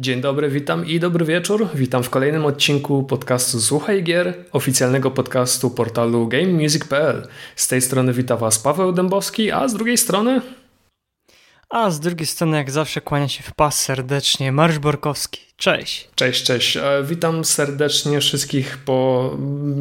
Dzień dobry, witam i dobry wieczór. Witam w kolejnym odcinku podcastu Słuchaj Gier, oficjalnego podcastu portalu GameMusic.pl. Z tej strony wita Was Paweł Dębowski, a z drugiej strony A z drugiej strony, jak zawsze, kłania się w pas serdecznie Marsz Borkowski. Cześć. Cześć, cześć. E, Witam serdecznie wszystkich po,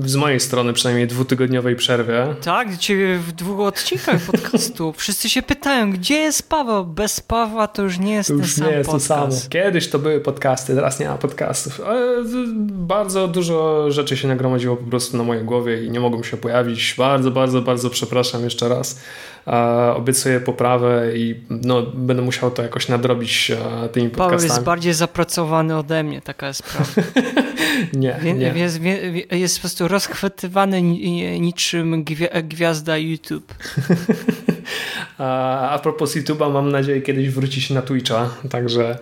z mojej strony przynajmniej dwutygodniowej przerwie. Tak, ciebie w dwóch odcinkach podcastu. Wszyscy się pytają, gdzie jest Paweł? Bez Pawła to już nie jest To ten już nie jest to podcast. samo. Kiedyś to były podcasty, teraz nie ma podcastów. Ale bardzo dużo rzeczy się nagromadziło po prostu na mojej głowie i nie mogłem się pojawić. Bardzo, bardzo, bardzo przepraszam jeszcze raz. E, Obiecuję poprawę i no, będę musiał to jakoś nadrobić e, tymi Paweł podcastami. jest bardziej zapracowany ode mnie, taka jest prawda. Nie, Wie, nie. Jest, wie, wie- jest po prostu rozchwytywany ni- niczym gwiazda YouTube. A, a propos YouTube'a, mam nadzieję kiedyś wrócić na Twitcha, także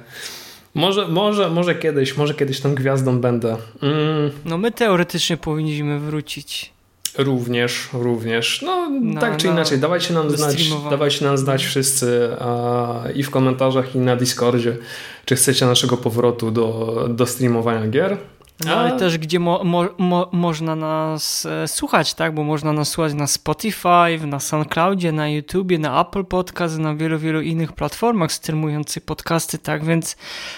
może, może, może kiedyś, może kiedyś tą gwiazdą będę. Mm, No my teoretycznie powinniśmy wrócić. Również, również. No, No, tak czy no, inaczej, dawajcie nam znać, dawajcie nam znać wszyscy a, i w komentarzach, i na Discordzie, czy chcecie naszego powrotu do, do streamowania gier. No, A- ale też gdzie mo, mo, mo, można nas e, słuchać, tak? Bo można nas słuchać na Spotify, na SoundCloudzie, na YouTubie, na Apple Podcast, na wielu, wielu innych platformach streamujących podcasty, tak? Więc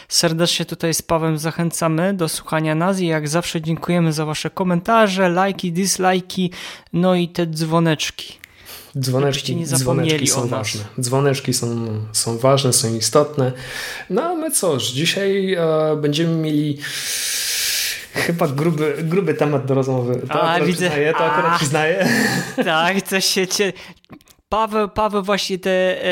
serdecznie tutaj z Pawem zachęcamy do słuchania nas i jak zawsze dziękujemy za wasze komentarze, lajki, dislajki, no i te dzwoneczki. Dzwoneczki, nie dzwoneczki są ważne. Dzwoneczki są, są ważne, są istotne. No a my cóż, dzisiaj e, będziemy mieli chyba gruby, gruby temat do rozmowy. To A, akurat widzę. przyznaję, to akurat A. przyznaję. Tak, coś się cie... Paweł, Paweł właśnie te... E,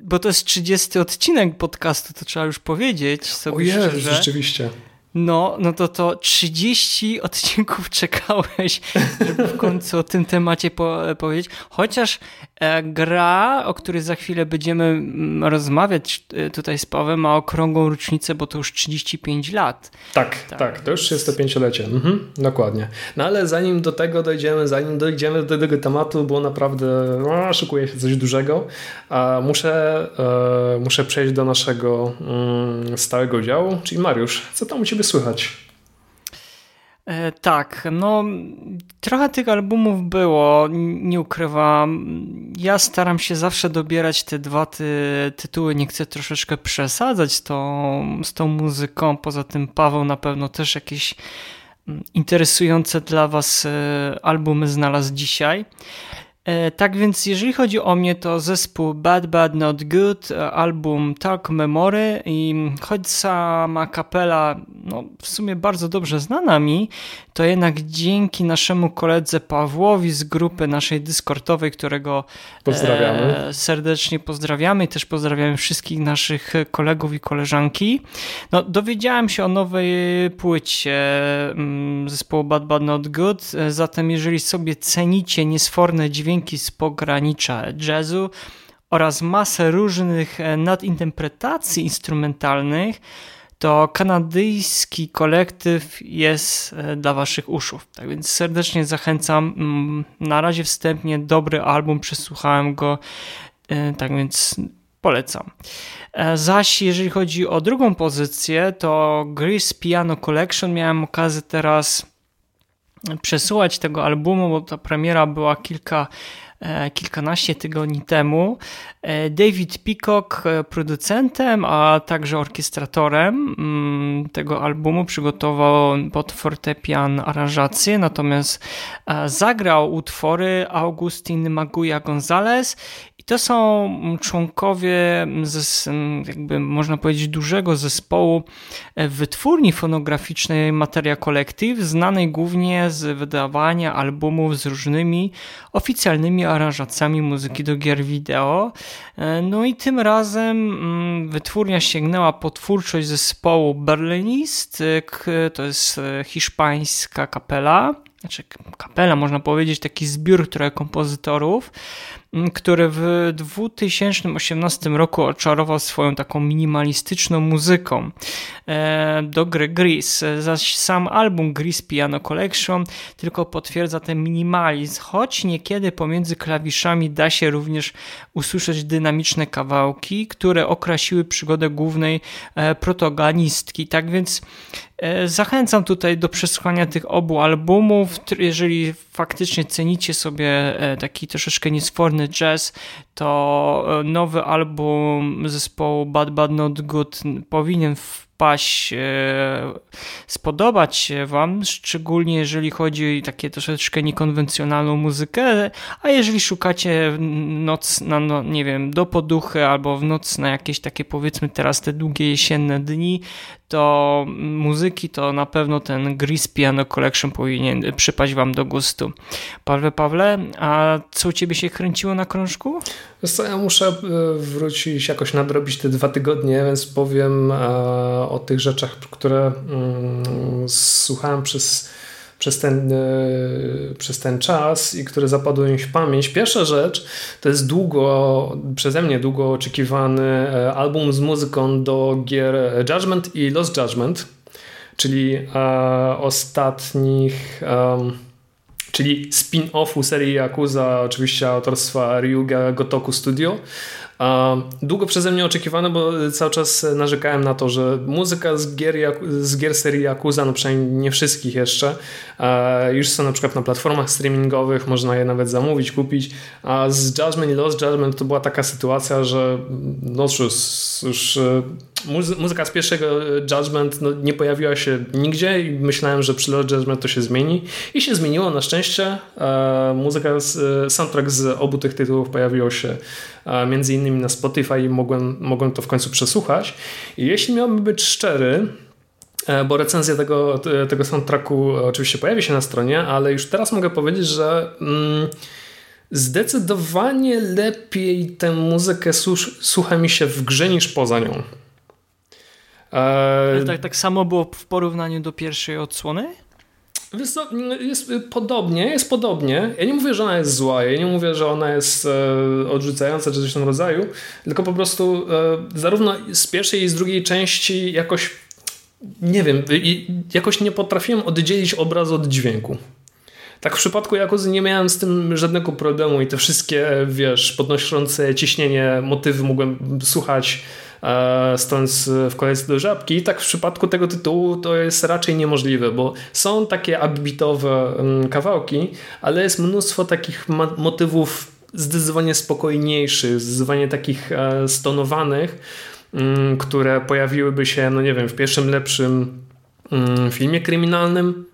bo to jest 30 odcinek podcastu, to trzeba już powiedzieć sobie O Jezu, szczerze. rzeczywiście. No, no to to 30 odcinków czekałeś, żeby w końcu o tym temacie po, powiedzieć. Chociaż e, gra, o której za chwilę będziemy mm, rozmawiać e, tutaj z Pawłem, ma okrągłą rocznicę, bo to już 35 lat. Tak, Tak. tak, to już 35-lecie. Mhm, dokładnie. No ale zanim do tego dojdziemy, zanim dojdziemy do tego tematu, bo naprawdę no, szykuje się coś dużego, a muszę, e, muszę przejść do naszego mm, stałego działu, czyli Mariusz, co tam u Ciebie słychać? E, tak, no trochę tych albumów było, nie ukrywam. Ja staram się zawsze dobierać te dwa ty, tytuły, nie chcę troszeczkę przesadzać z tą, z tą muzyką. Poza tym Paweł na pewno też jakieś mm, interesujące dla Was e, albumy znalazł dzisiaj. E, Tak więc jeżeli chodzi o mnie, to zespół Bad Bad Not Good, e, album Talk Memory i choć sama kapela no, w sumie bardzo dobrze znana mi, to jednak dzięki naszemu koledze Pawłowi z grupy naszej Discordowej, którego Pozdrawiamy. e, serdecznie pozdrawiamy i też pozdrawiamy wszystkich naszych kolegów i koleżanki. No, dowiedziałem się o nowej płycie mm, zespołu Bad Bad Not Good, e, zatem jeżeli sobie cenicie niesforne dźwięki z pogranicza jazzu oraz masę różnych e, nadinterpretacji instrumentalnych, to kanadyjski kolektyw jest e, dla Waszych uszów. Tak więc serdecznie zachęcam. Mm, Na razie wstępnie dobry album, przesłuchałem go, e, tak więc polecam. Zaś jeżeli chodzi o drugą pozycję, to Grease Piano Collection. Miałem okazję teraz przesłuchać tego albumu, bo ta premiera była kilka, e, kilkanaście tygodni temu. E, David Peacock e, producentem, a także orkiestratorem mm, tego albumu przygotował pod fortepian aranżację, natomiast zagrał utwory Augustin Maguia Gonzalez i to są mm, członkowie mm, jakby można powiedzieć dużego zespołu e, wytwórni fonograficznej Materia Collective, znanej głównie z wydawania albumów z różnymi oficjalnymi aranżacjami muzyki do gier wideo. E, No i tym razem mm, wytwórnia sięgnęła po twórczość zespołu Berlinist, e, to jest hiszpańska kapela, znaczy kapela, można powiedzieć, taki zbiór trochę kompozytorów, który w 2018 roku oczarował swoją taką minimalistyczną muzyką e, do gry Grease. Zaś sam album Grease Piano Collection tylko potwierdza ten minimalizm, choć niekiedy pomiędzy klawiszami da się również usłyszeć dynamiczne kawałki, które okrasiły przygodę głównej e, protagonistki. Tak więc e, zachęcam tutaj do przesłuchania tych obu albumów. Jeżeli faktycznie cenicie sobie taki troszeczkę niesforny jazz, to e, nowy album zespołu Bad Bad Not Good powinien wpaść, e, spodobać się Wam, szczególnie jeżeli chodzi o takie troszeczkę niekonwencjonalną muzykę, a jeżeli szukacie noc na, no, nie wiem, do poduchy albo w noc na jakieś takie powiedzmy teraz te długie jesienne dni, to muzyki to na pewno ten Grease Piano Collection powinien przypaść Wam do gustu. Pawle, Pawle, a co u Ciebie się kręciło na krążku? Co, ja muszę e, wrócić, jakoś nadrobić te dwa tygodnie, więc powiem e, o tych rzeczach, które mm, słuchałem przez przez ten, e, przez ten czas i które zapadły mi w pamięć. Pierwsza rzecz to jest długo, przeze mnie długo oczekiwany album z muzyką do gier Judgment i Lost Judgment, czyli ostatnich. Czyli spin-offu serii Yakuza, oczywiście autorstwa Ryuga Gotoku Studio. Długo przeze mnie oczekiwane, bo cały czas narzekałem na to, że muzyka z gier, z gier serii Yakuza, no przynajmniej nie wszystkich jeszcze, już są na przykład na platformach streamingowych, można je nawet zamówić, kupić, a z Judgment i Lost Judgment to była taka sytuacja, że no już, już e, muzyka z pierwszego Judgment no, nie pojawiła się nigdzie i myślałem, że przy Lost Judgment to się zmieni i się zmieniło na szczęście. Muzyka, z, e, soundtrack z obu tych tytułów pojawiło się między innymi na Spotify i mogłem, mogłem to w końcu przesłuchać. I jeśli miałbym być szczery, e, bo recenzja tego, tego soundtracku oczywiście pojawi się na stronie, ale już teraz mogę powiedzieć, że mm, zdecydowanie lepiej tę muzykę słucha mi się w grze niż poza nią. E... Tak, tak samo było w porównaniu do pierwszej odsłony? Jest podobnie, jest podobnie. Ja nie mówię, że ona jest zła, ja nie mówię, że ona jest e, odrzucająca czy coś w tym rodzaju, tylko po prostu e, zarówno z pierwszej i z drugiej części jakoś nie wiem, jakoś nie potrafiłem oddzielić obrazu od dźwięku. Tak w przypadku Jakuzy nie miałem z tym żadnego problemu i te wszystkie, wiesz, podnoszące ciśnienie motywy mogłem słuchać stojąc w kolejce do żabki. I tak w przypadku tego tytułu to jest raczej niemożliwe, bo są takie upbeatowe mm, kawałki, ale jest mnóstwo takich motywów zdecydowanie spokojniejszych, zdecydowanie takich e, stonowanych, mm, które pojawiłyby się, no nie wiem, w pierwszym lepszym mm, filmie kryminalnym,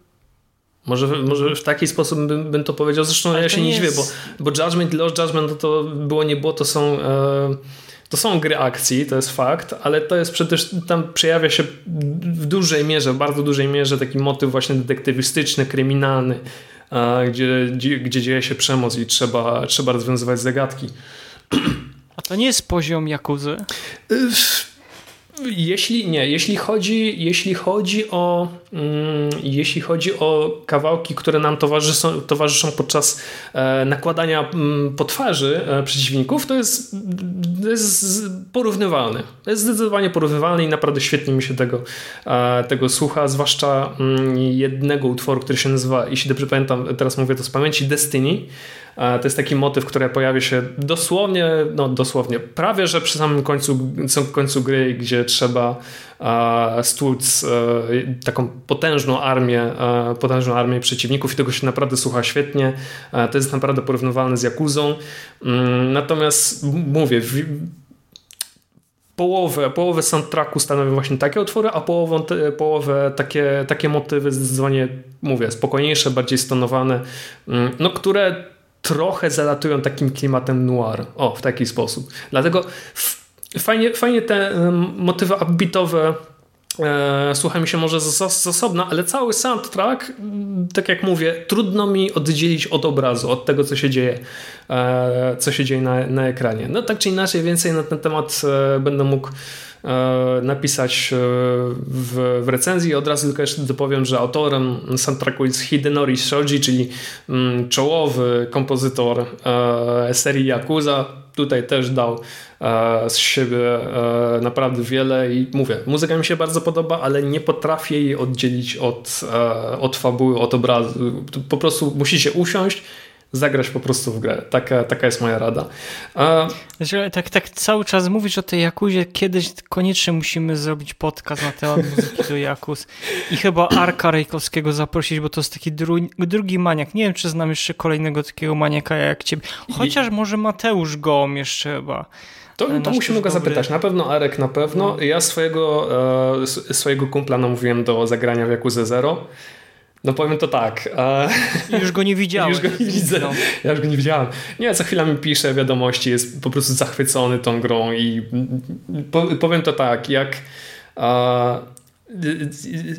może, może w taki sposób bym, bym to powiedział. Zresztą Ale ja się nie dziwię, bo, bo Judgment i Lost Judgment to było, nie było, to są e, to są gry akcji, to jest fakt, ale to jest przecież, tam przejawia się w dużej mierze, w bardzo dużej mierze taki motyw właśnie detektywistyczny, kryminalny, gdzie, gdzie, dzieje się przemoc i trzeba, trzeba rozwiązywać zagadki. A to nie jest poziom Jakuzy? Jeśli nie, jeśli chodzi, jeśli chodzi o jeśli chodzi o kawałki, które nam towarzyszą, towarzyszą podczas e, nakładania mm, po twarzy e, przeciwników, to jest, to jest porównywalny. To jest zdecydowanie porównywalny i naprawdę świetnie mi się tego, e, tego słucha, zwłaszcza mm, jednego utworu, który się nazywa, jeśli dobrze pamiętam, teraz mówię to z pamięci, Destiny. To jest taki motyw, który pojawia się dosłownie, no dosłownie, prawie że przy samym końcu, końcu gry, gdzie trzeba stłuc taką potężną armię, e, potężną armię przeciwników i tego się naprawdę słucha świetnie. E, to jest naprawdę porównywalne z Jakuzą. Mm, natomiast mówię, połowę, połowę soundtracku stanowią właśnie takie utwory, a połową, połowę takie, takie motywy zdecydowanie, mówię, spokojniejsze, bardziej stonowane, mm, no, które trochę zalatują takim klimatem noir. O, w taki sposób. Dlatego fajnie, fajnie te motywy upbeatowe słucha mi się może z, z osobna, ale cały soundtrack, mm, tak jak mówię, trudno mi oddzielić od obrazu, od tego, co się dzieje, e, co się dzieje na, na ekranie. No tak czy inaczej, więcej na ten temat e, będę mógł e, napisać e, w, w, recenzji. Od razu tylko jeszcze dopowiem, że autorem soundtracku jest Hidenori Shoji, czyli mm, czołowy kompozytor e, serii Yakuza. Tutaj też dał E, z siebie e, naprawdę wiele i mówię, muzyka mi się bardzo podoba, ale nie potrafię jej oddzielić od, e, od fabuły, od obrazu. Po prostu musicie usiąść zagrać po prostu w grę. Taka, taka jest moja rada. A... Znaczy, tak, tak cały czas mówisz o tej Jakuzie, kiedyś koniecznie musimy zrobić podcast na temat muzyki do Jakuz i chyba Arka Rejkowskiego zaprosić, bo to jest taki dru drugi maniak. Nie wiem, czy znam jeszcze kolejnego takiego maniaka jak ciebie. Chociaż I... może Mateusz Gołom jeszcze chyba. To, to musimy go zapytać. Na pewno Arek, na pewno. No. Ja swojego, e, swojego kumpla namówiłem do zagrania w Yakuza Zero. No powiem to tak. E, już go nie widziałem. Już go nie widzę. No. Ja już go nie widziałem. Nie, co chwila mi pisze wiadomości, jest po prostu zachwycony tą grą i powiem to tak, jak e,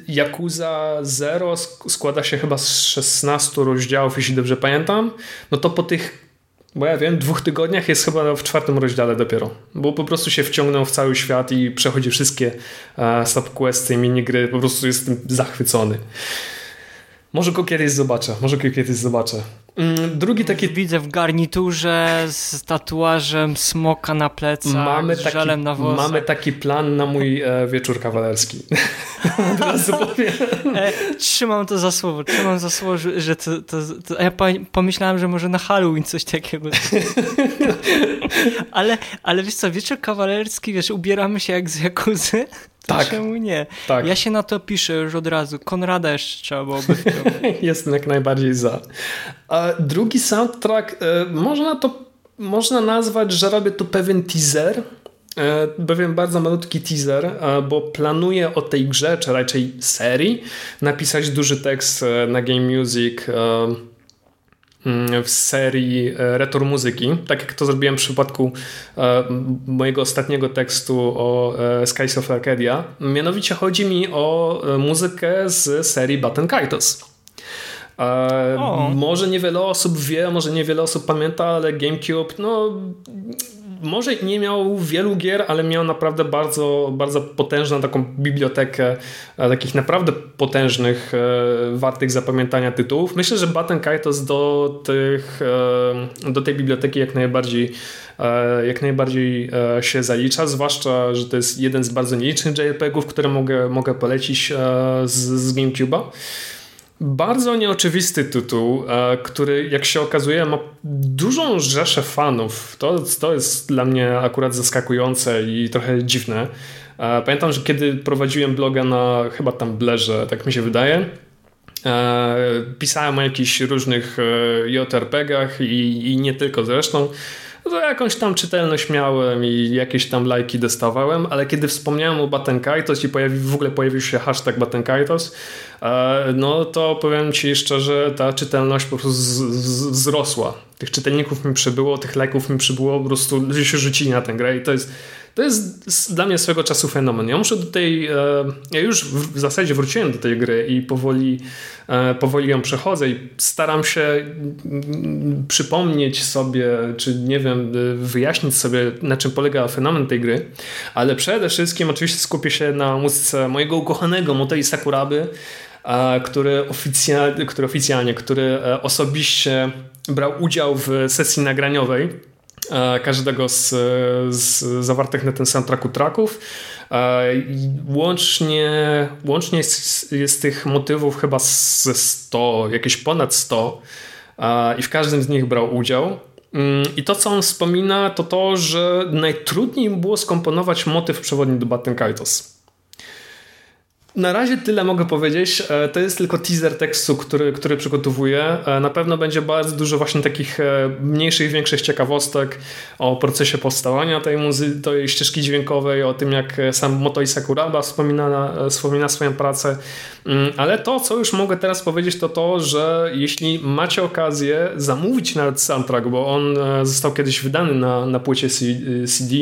Yakuza Zero składa się chyba z 16 rozdziałów, jeśli dobrze pamiętam, no to po tych bo ja wiem, dwóch tygodniach jest chyba w czwartym rozdziale dopiero, bo po prostu się wciągnął w cały świat i przechodzi wszystkie subquesty, minigry, po prostu jestem zachwycony. Może go kiedyś zobaczę, może go kiedyś zobaczę. Mm, drugi taki... Widzę w garniturze z tatuażem smoka na plecach, mamy z taki, na włosach. Mamy taki plan na mój e, wieczór kawalerski. Od razu powiem. E, trzymam to za słowo, trzymam za słowo, że to... to, to ja pomyślałem, że może na Halloween coś takiego. ale, ale wiesz co, wieczór kawalerski, wiesz, ubieramy się jak z Jakuzy. Tak. Czemu nie? Tak. Ja się na to piszę już od razu. Konrada jeszcze trzeba byłoby Jestem jak najbardziej za. A drugi soundtrack, e, można to można nazwać, że robię tu pewien teaser, e, pewien bardzo malutki teaser, e, bo planuję o tej grze, czy raczej serii, napisać duży tekst na Game Music w serii e, Retor Muzyki, tak jak to zrobiłem w przypadku e, mojego ostatniego tekstu o e, Skies of Arcadia. Mianowicie chodzi mi o muzykę z serii Button Kaitos. Może niewiele osób wie, może niewiele osób pamięta, ale GameCube, no może nie miał wielu gier, ale miał naprawdę bardzo, bardzo potężną taką bibliotekę e, takich naprawdę potężnych, e, wartych zapamiętania tytułów. Myślę, że Button Kaitos do, tych, e, do tej biblioteki jak najbardziej jak najbardziej się zalicza, zwłaszcza, że to jest jeden z bardzo nielicznych JRPG-ów, które mogę, mogę polecić z, z GameCube'a. Bardzo nieoczywisty tytuł, e, który jak się okazuje ma dużą rzeszę fanów. To, to jest dla mnie akurat zaskakujące i trochę dziwne. E, pamiętam, że kiedy prowadziłem bloga na chyba tam Blerze, tak mi się wydaje, e, pisałem o jakichś różnych JRPG-ach i, i nie tylko zresztą no to jakąś tam czytelność miałem i jakieś tam lajki dostawałem, ale kiedy wspomniałem o Batenkaitos i pojawi, w ogóle pojawił się hashtag Batenkaitos, e, no to powiem Ci szczerze, ta czytelność po prostu z, z, wzrosła. Tych czytelników mi przybyło, tych lajków mi przybyło, po prostu ludzie się rzucili na tę grę i to jest to jest dla mnie swego czasu fenomen. Ja muszę do tej, e, ja już w zasadzie wróciłem do tej gry i powoli, e, powoli ją przechodzę i staram się przypomnieć sobie, czy nie wiem, wyjaśnić sobie, na czym polega fenomen tej gry, ale przede wszystkim oczywiście skupię się na muzyce mojego ukochanego Motoi Sakuraby, który oficjalnie, który, oficjalnie, który e, osobiście brał udział w sesji nagraniowej E, każdego z, z zawartych na tym soundtracku tracków. E, łącznie, łącznie jest, jest tych motywów chyba ze 100, jakieś ponad 100 e, i w każdym z nich brał udział. Mm, I to, co on wspomina, to to, że najtrudniej było skomponować motyw przewodni do Batten Kaitos. Na razie tyle mogę powiedzieć. E, to jest tylko teaser tekstu, który, który przygotowuję. E, na pewno będzie bardzo dużo właśnie takich e, mniejszych, większych ciekawostek o procesie powstawania tej muzy tej ścieżki dźwiękowej, o tym jak sam Motoi Sakuraba wspomina, wspomina swoją pracę. Mm, ale to, co już mogę teraz powiedzieć, to to, że jeśli macie okazję zamówić nawet soundtrack, bo on został kiedyś wydany na, na płycie CD,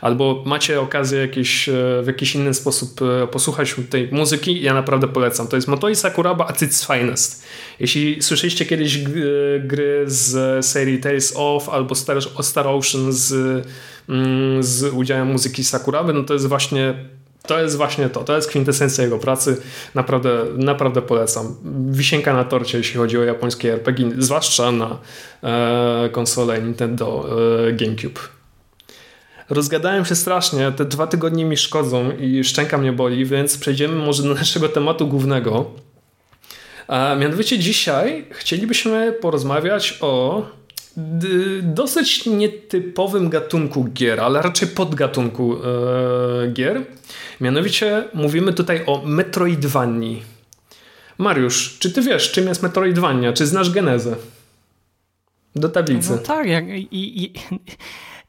albo macie okazję jakieś, w jakiś inny sposób posłuchać tej muzyki, ja naprawdę polecam. To jest Motoi Sakuraba at its finest. Jeśli słyszeliście kiedyś gry z serii Tales of albo Star, Star Ocean z, mm, z udziałem muzyki Sakuraby, no to jest właśnie to jest właśnie to, to jest kwintesencja jego pracy. Naprawdę, naprawdę polecam. Wisienka na torcie, jeśli chodzi o japońskie RPG, zwłaszcza na e, konsolę Nintendo e, GameCube. Rozgadałem się strasznie, te dwa tygodnie mi szkodzą i szczęka mnie boli, więc przejdziemy może do naszego tematu głównego. A mianowicie dzisiaj chcielibyśmy porozmawiać o dosyć nietypowym gatunku gier, ale raczej podgatunku e, gier. Mianowicie mówimy tutaj o Metroidvanii. Mariusz, czy ty wiesz, czym jest Metroidvania? Czy znasz genezę? Do tablicy. No tak, jak, i, i,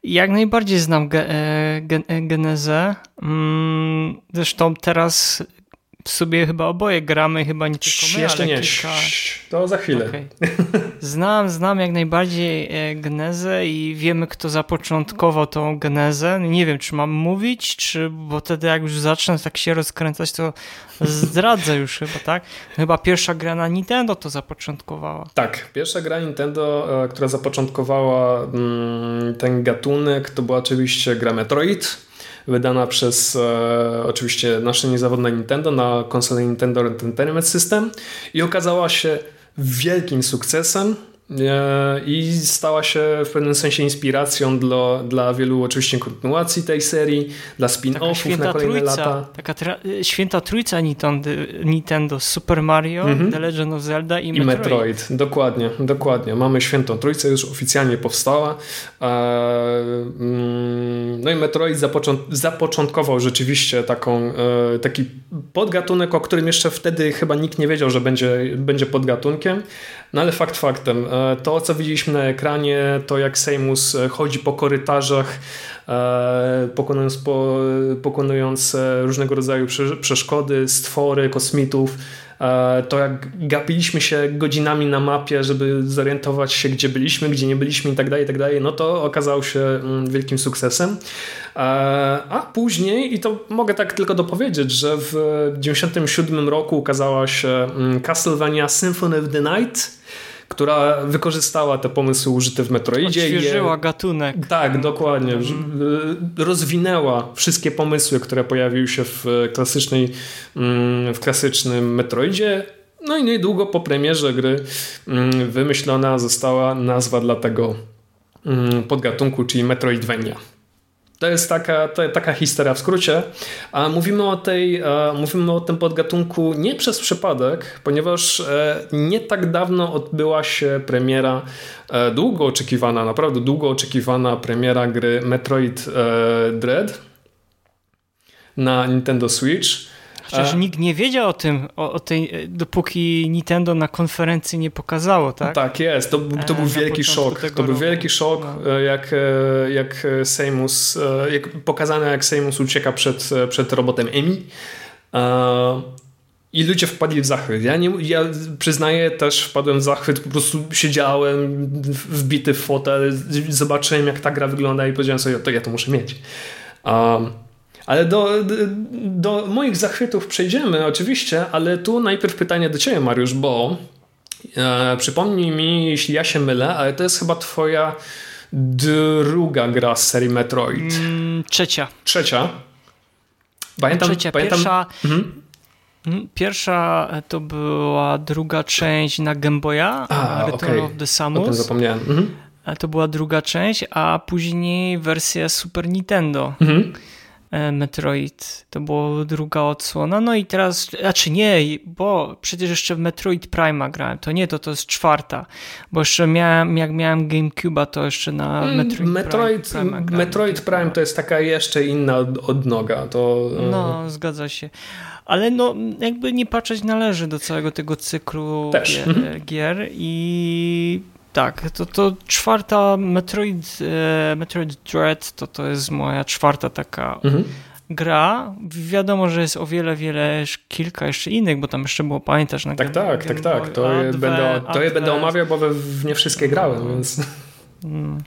jak najbardziej znam ge, e, e, genezę. Mm, zresztą teraz sobie chyba oboje gramy, chyba nie tylko my, Jeszcze ale nie. kilka... To za chwilę. Okay. Znam, znam jak najbardziej e, genezę i wiemy, kto zapoczątkował tą genezę. Nie wiem, czy mam mówić, czy bo wtedy jak już zacznę tak się rozkręcać, to zdradzę już chyba, tak? Chyba pierwsza gra na Nintendo to zapoczątkowała. Tak, pierwsza gra Nintendo, e, która zapoczątkowała mm, ten gatunek, to była oczywiście gra Metroid wydana przez e, oczywiście nasze niezawodne Nintendo na konsolę Nintendo Entertainment System i okazała się wielkim sukcesem. E, i stała się w pewnym sensie inspiracją dla, dla wielu oczywiście kontynuacji tej serii, dla spin-offów na kolejne trójca, lata. Taka tra- święta trójca Nintendo, Nintendo Super Mario, mm-hmm. The Legend of Zelda i, I Metroid. Metroid. Dokładnie, dokładnie. Mamy świętą trójcę, już oficjalnie powstała. E, mm, no i Metroid zapoczą- zapoczątkował rzeczywiście taką, e, taki podgatunek, o którym jeszcze wtedy chyba nikt nie wiedział, że będzie, będzie podgatunkiem. No ale fakt faktem, e, to co widzieliśmy na ekranie, to jak Seymus e, chodzi po korytarzach, e, pokonując, po, pokonując różnego rodzaju przeszkody, stwory, kosmitów, to jak gapiliśmy się godzinami na mapie, żeby zorientować się, gdzie byliśmy, gdzie nie byliśmy i tak dalej, i tak dalej, no to okazało się mm, wielkim sukcesem. A później, i to mogę tak tylko dopowiedzieć, że w 1997 roku ukazała się mm, Castlevania Symphony of the Night, która wykorzystała te pomysły użyte w Metroidzie. Odświeżyła je, gatunek. Tak, dokładnie. Mhm. Rozwinęła wszystkie pomysły, które pojawiły się w, klasycznej, mm, w klasycznym Metroidzie. No i niedługo po premierze gry mm, wymyślona została nazwa dla tego mm, podgatunku, czyli Metroidvania. To jest taka, to, taka historia w skrócie. A mówimy o, tej, mówimy o tym podgatunku nie przez przypadek, ponieważ e, nie tak dawno odbyła się premiera, e, długo oczekiwana, naprawdę długo oczekiwana premiera gry Metroid e, Dread na Nintendo Switch. Chociaż nikt nie wiedział o tym, o, o, tej, dopóki Nintendo na konferencji nie pokazało, tak? Tak jest, to, to był wielki szok. To był wielki szok, no. jak, e, jak Seymus, e, jak pokazane jak Seymus ucieka przed, przed robotem Emi. I ludzie wpadli w zachwyt. Ja, nie, ja przyznaję, też wpadłem w zachwyt, po prostu siedziałem wbity w fotel, zobaczyłem jak ta gra wygląda i powiedziałem sobie, to ja to muszę mieć. Um, ale do, do, moich zachwytów przejdziemy oczywiście, ale tu najpierw pytanie do Ciebie, Mariusz, bo e, przypomnij mi, jeśli ja się mylę, ale to jest chyba Twoja druga gra z serii Metroid. Mm, trzecia. Trzecia. Pamiętam, trzecia. Pamiętam... Pierwsza, mhm. Mm, pierwsza to była druga część na Game Boya, a, Return okay. of the Samus. O tym zapomniałem. Mhm. To była druga część, a później wersja Super Nintendo. Mhm e, Metroid. To była druga odsłona. No i teraz, znaczy nie, bo przecież jeszcze w Metroid Prime grałem. To nie, to to jest czwarta. Bo jeszcze miałem, jak miałem GameCube'a, to jeszcze na Mm, Metroid, Metroid, Prime, grałem. Metroid Prime to jest taka jeszcze inna od- odnoga. To, e, No, zgadza się. Ale no, jakby nie patrzeć należy do całego tego cyklu Też. gier, Mhm. gier i tak, to, to czwarta Metroid, e, Metroid Dread to, to jest moja czwarta taka Mhm. gra. Wiadomo, że jest o wiele, wiele, kilka jeszcze innych, bo tam jeszcze było, pamiętasz, na Tak, Game- tak, tak, Game tak. Boy To je Adva- będę, to je będę omawiał, bo we, w nie wszystkie grałem, więc... Mm.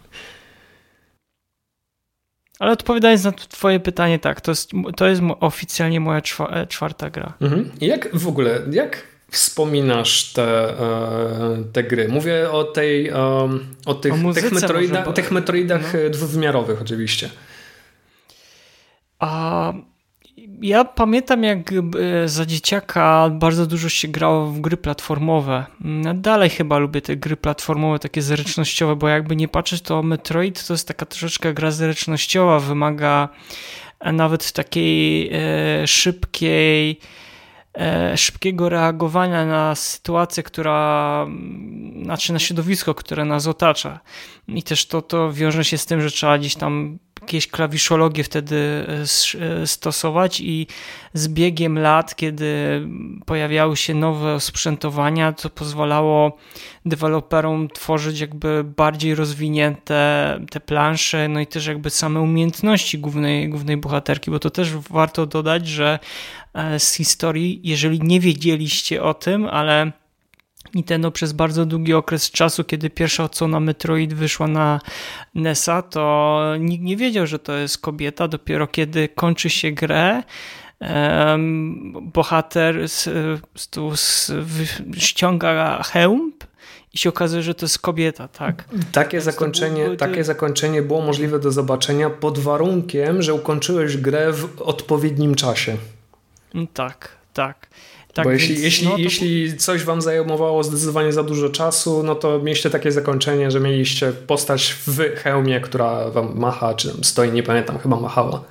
Ale odpowiadając na twoje pytanie, tak, to jest, to jest oficjalnie moja e, czwarta gra. Mhm. I Jak w ogóle, jak wspominasz te, e, te gry? Mówię o tej, em, o tych, O muzyce tych, metroida, może, bo- tych metroidach no. e, dwuwymiarowych oczywiście. A ja pamiętam, jak e, za dzieciaka bardzo dużo się grało w gry platformowe. Mm, Dalej chyba lubię te gry platformowe, takie zręcznościowe, bo jakby nie patrzeć, to Metroid to jest taka troszeczkę gra zręcznościowa, wymaga e, nawet takiej e, szybkiej e, szybkiego reagowania na sytuację, która, mm, znaczy na środowisko, które nas otacza. I też to, to wiąże się z tym, że trzeba gdzieś tam jakieś klawiszologie wtedy e, e, stosować i z biegiem lat, kiedy pojawiały się nowe osprzętowania, to pozwalało deweloperom tworzyć jakby bardziej rozwinięte te plansze, no i też jakby same umiejętności głównej, głównej bohaterki, bo to też warto dodać, że e, z historii, jeżeli nie wiedzieliście o tym, ale Nintendo przez bardzo długi okres czasu, kiedy pierwsza odsłona Metroid wyszła na NESa, to nikt nie wiedział, że to jest kobieta. Dopiero kiedy kończy się grę, bohater z, z, tu z, ściąga hełm i się okazuje, że to jest kobieta, tak? Takie Więc zakończenie, takie zakończenie było możliwe do zobaczenia pod warunkiem, że ukończyłeś grę w odpowiednim czasie. No Tak, tak. tak Bo jeśli, więc, jeśli, no to- jeśli coś wam zajmowało zdecydowanie za dużo czasu, no to mieliście takie zakończenie, że mieliście postać w hełmie, która wam macha, czy tam stoi, nie pamiętam, chyba machała.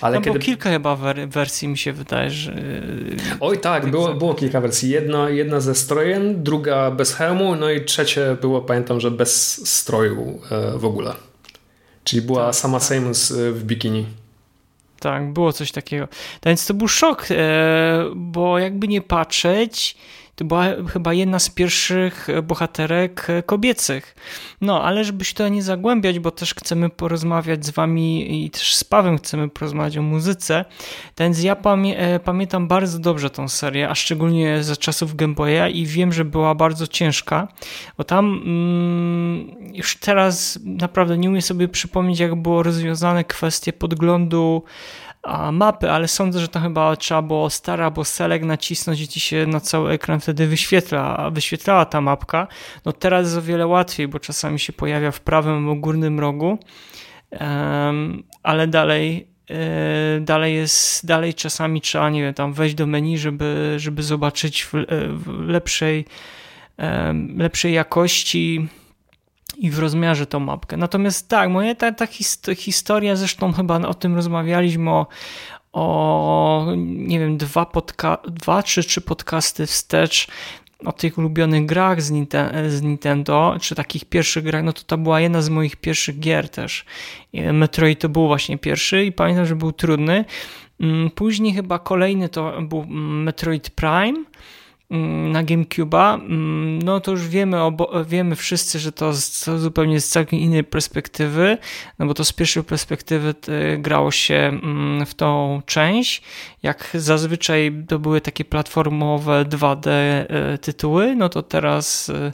Ale Tam kiedy... było kilka chyba wer- wersji, mi się wydaje, że... Oj tak, było, było kilka wersji. Jedna, jedna ze strojem, druga bez hełmu, no i trzecie było, pamiętam, że bez stroju e, w ogóle. Czyli była Tak, sama tak. Samus e, w bikini. Tak, było coś takiego. Tak Więc to był szok, e, bo jakby nie patrzeć, to była chyba jedna z pierwszych bohaterek e, kobiecych. No, ale żeby się tutaj nie zagłębiać, bo też chcemy porozmawiać z wami i też z Pawem chcemy porozmawiać o muzyce, więc ja e, pamiętam bardzo dobrze tą serię, a szczególnie za czasów Game Boya i wiem, że była bardzo ciężka, bo tam mm, już teraz naprawdę nie umiem sobie przypomnieć, jak było rozwiązane kwestie podglądu a, mapy, ale sądzę, że to chyba trzeba było stara albo select nacisnąć i ci się na cały ekran wtedy wyświetla, wyświetlała ta mapka. No teraz jest o wiele łatwiej, bo czasami się pojawia w prawym górnym rogu, Em, ale dalej e, dalej jest, dalej czasami trzeba, nie wiem, tam wejść do menu, żeby, żeby zobaczyć w, w lepszej, lepszej jakości i w rozmiarze tą mapkę. Natomiast tak, moja ta, ta his- historia, zresztą chyba o tym rozmawialiśmy, o, o nie wiem, dwa, podca- dwa czy trzy podcasty wstecz o tych ulubionych grach z, z Nintendo, czy takich pierwszych grach, no to to była jedna z moich pierwszych gier też. Metroid to był właśnie pierwszy i pamiętam, że był trudny. Mm, Później chyba kolejny to był mm, Metroid Prime, na GameCube'a, mm, no to już wiemy, obo, wiemy wszyscy, że to, to zupełnie z całkiem innej perspektywy, no bo to z pierwszej perspektywy y, grało się mm, w tą część. Jak zazwyczaj to były takie platformowe 2D y, tytuły, no to teraz y,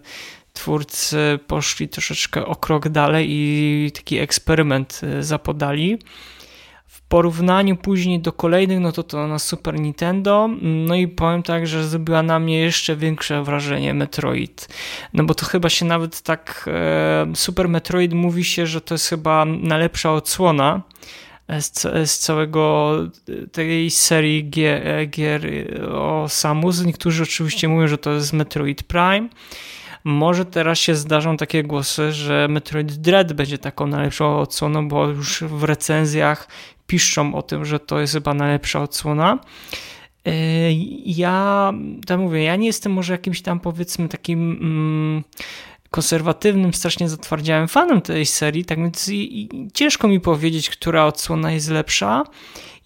twórcy poszli troszeczkę o krok dalej i taki eksperyment zapodali. Porównaniu później do kolejnych, no to to na Super Nintendo, no i powiem tak, że zrobiła na mnie jeszcze większe wrażenie Metroid. No bo to chyba się nawet tak, e, Super Metroid mówi się, że to jest chyba najlepsza odsłona z, ca- z całego e, tej serii gier, gier o Samus. Niektórzy oczywiście mówią, że to jest Metroid Prime. Może teraz się zdarzą takie głosy, że Metroid Dread będzie taką najlepszą odsłoną, bo już w recenzjach piszczą o tym, że to jest chyba najlepsza odsłona. E, ja, tam mówię, ja nie jestem może jakimś tam powiedzmy takim mm, konserwatywnym, strasznie zatwardziałym fanem tej serii, tak więc ciężko mi powiedzieć, która odsłona jest lepsza.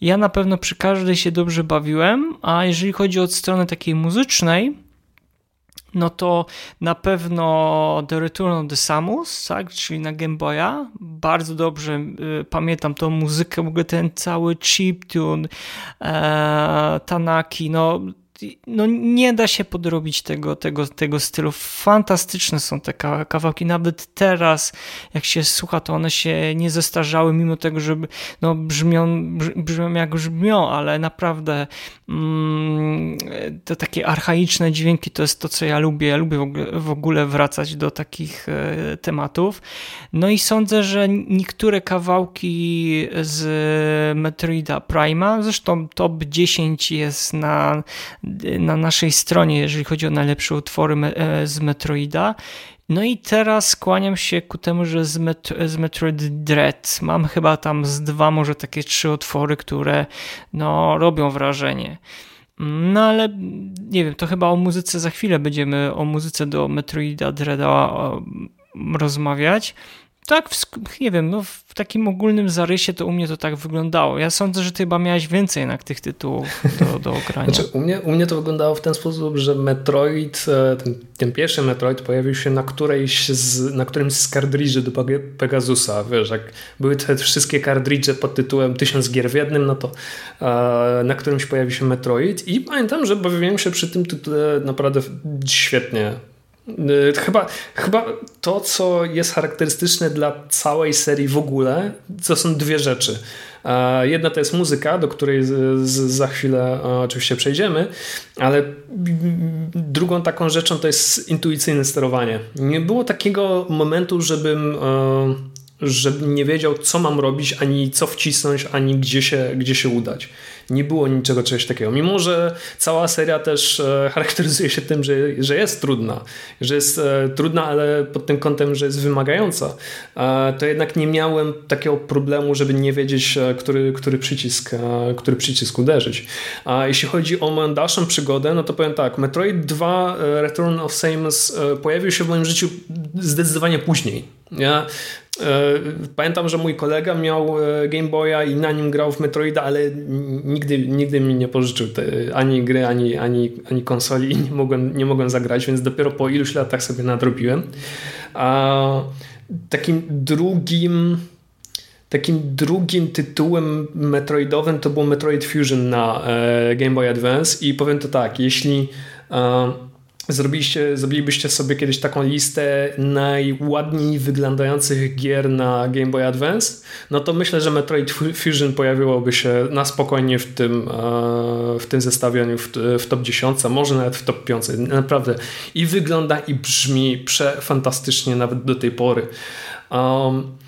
Ja na pewno przy każdej się dobrze bawiłem, a jeżeli chodzi o stronę takiej muzycznej, no to na pewno The Return of the Samus, tak, czyli na Game Boya. Bardzo dobrze y, pamiętam tą muzykę, w ogóle ten cały chiptune, e, Tanaki, no no nie da się podrobić tego, tego, tego stylu. Fantastyczne są te kawałki. Nawet teraz, jak się słucha, to one się nie zestarzały, mimo tego, że no, brzmią, brzmią jak brzmią, ale naprawdę mm, te takie archaiczne dźwięki to jest to, co ja lubię. Ja lubię w ogóle, wracać do takich e, tematów. No i sądzę, że niektóre kawałki z Metroida Prima, zresztą top 10 jest na na naszej stronie, jeżeli chodzi o najlepsze utwory e, z Metroida. No i teraz skłaniam się ku temu, że z, Met z Metroid Dread mam chyba tam z dwa, może takie trzy utwory, które no, robią wrażenie. No ale nie wiem, to chyba o muzyce za chwilę będziemy o muzyce do Metroida Dreada rozmawiać tak, w, nie wiem, no w takim ogólnym zarysie to u mnie to tak wyglądało. Ja sądzę, że ty chyba miałeś więcej jednak tych tytułów do, do ogrania. Znaczy, u, mnie, u mnie to wyglądało w ten sposób, że Metroid, e, ten, ten pierwszy Metroid pojawił się na, którejś z, na którymś z kardridży do Pegasusa. Wiesz, jak były te wszystkie kardridże pod tytułem Tysiąc gier w jednym, no to e, na którymś pojawił się Metroid i pamiętam, że bawiłem się przy tym tytule naprawdę świetnie. Y, chyba, chyba to, co jest charakterystyczne dla całej serii w ogóle, to są dwie rzeczy. Jedna to jest muzyka, do której za chwilę oczywiście przejdziemy, ale drugą taką rzeczą to jest intuicyjne sterowanie. Nie było takiego momentu, żebym żebym nie wiedział, co mam robić, ani co wcisnąć, ani gdzie się, gdzie się udać nie było niczego czegoś takiego. Mimo, że cała seria też e, charakteryzuje się tym, że, że jest trudna, że jest e, trudna, ale pod tym kątem, że jest wymagająca, to jednak nie miałem takiego problemu, żeby nie wiedzieć, e, który, który, przycisk, który przycisk uderzyć. A jeśli chodzi o moją dalszą przygodę, no to powiem tak, Metroid 2 Return of Samus pojawił się w moim życiu zdecydowanie później. Ja Pamiętam, że mój kolega miał Game Boya i na nim grał w Metroida, ale nigdy, nigdy mi nie pożyczył ani gry, ani, ani, ani konsoli i nie mogłem, nie mogłem zagrać, więc dopiero po iluś latach sobie nadrobiłem. A takim drugim takim drugim tytułem metroidowym to był Metroid Fusion na e, Game Boy Advance i powiem to tak, jeśli e, Zrobiliście, zrobilibyście sobie kiedyś taką listę najładniej wyglądających gier na Game Boy Advance, no to myślę, że Metroid Fusion pojawiłoby się na spokojnie w tym, e, w tym zestawieniu w, w top 10, może nawet w top 5. Naprawdę i wygląda i brzmi przefantastycznie nawet do tej pory. Um,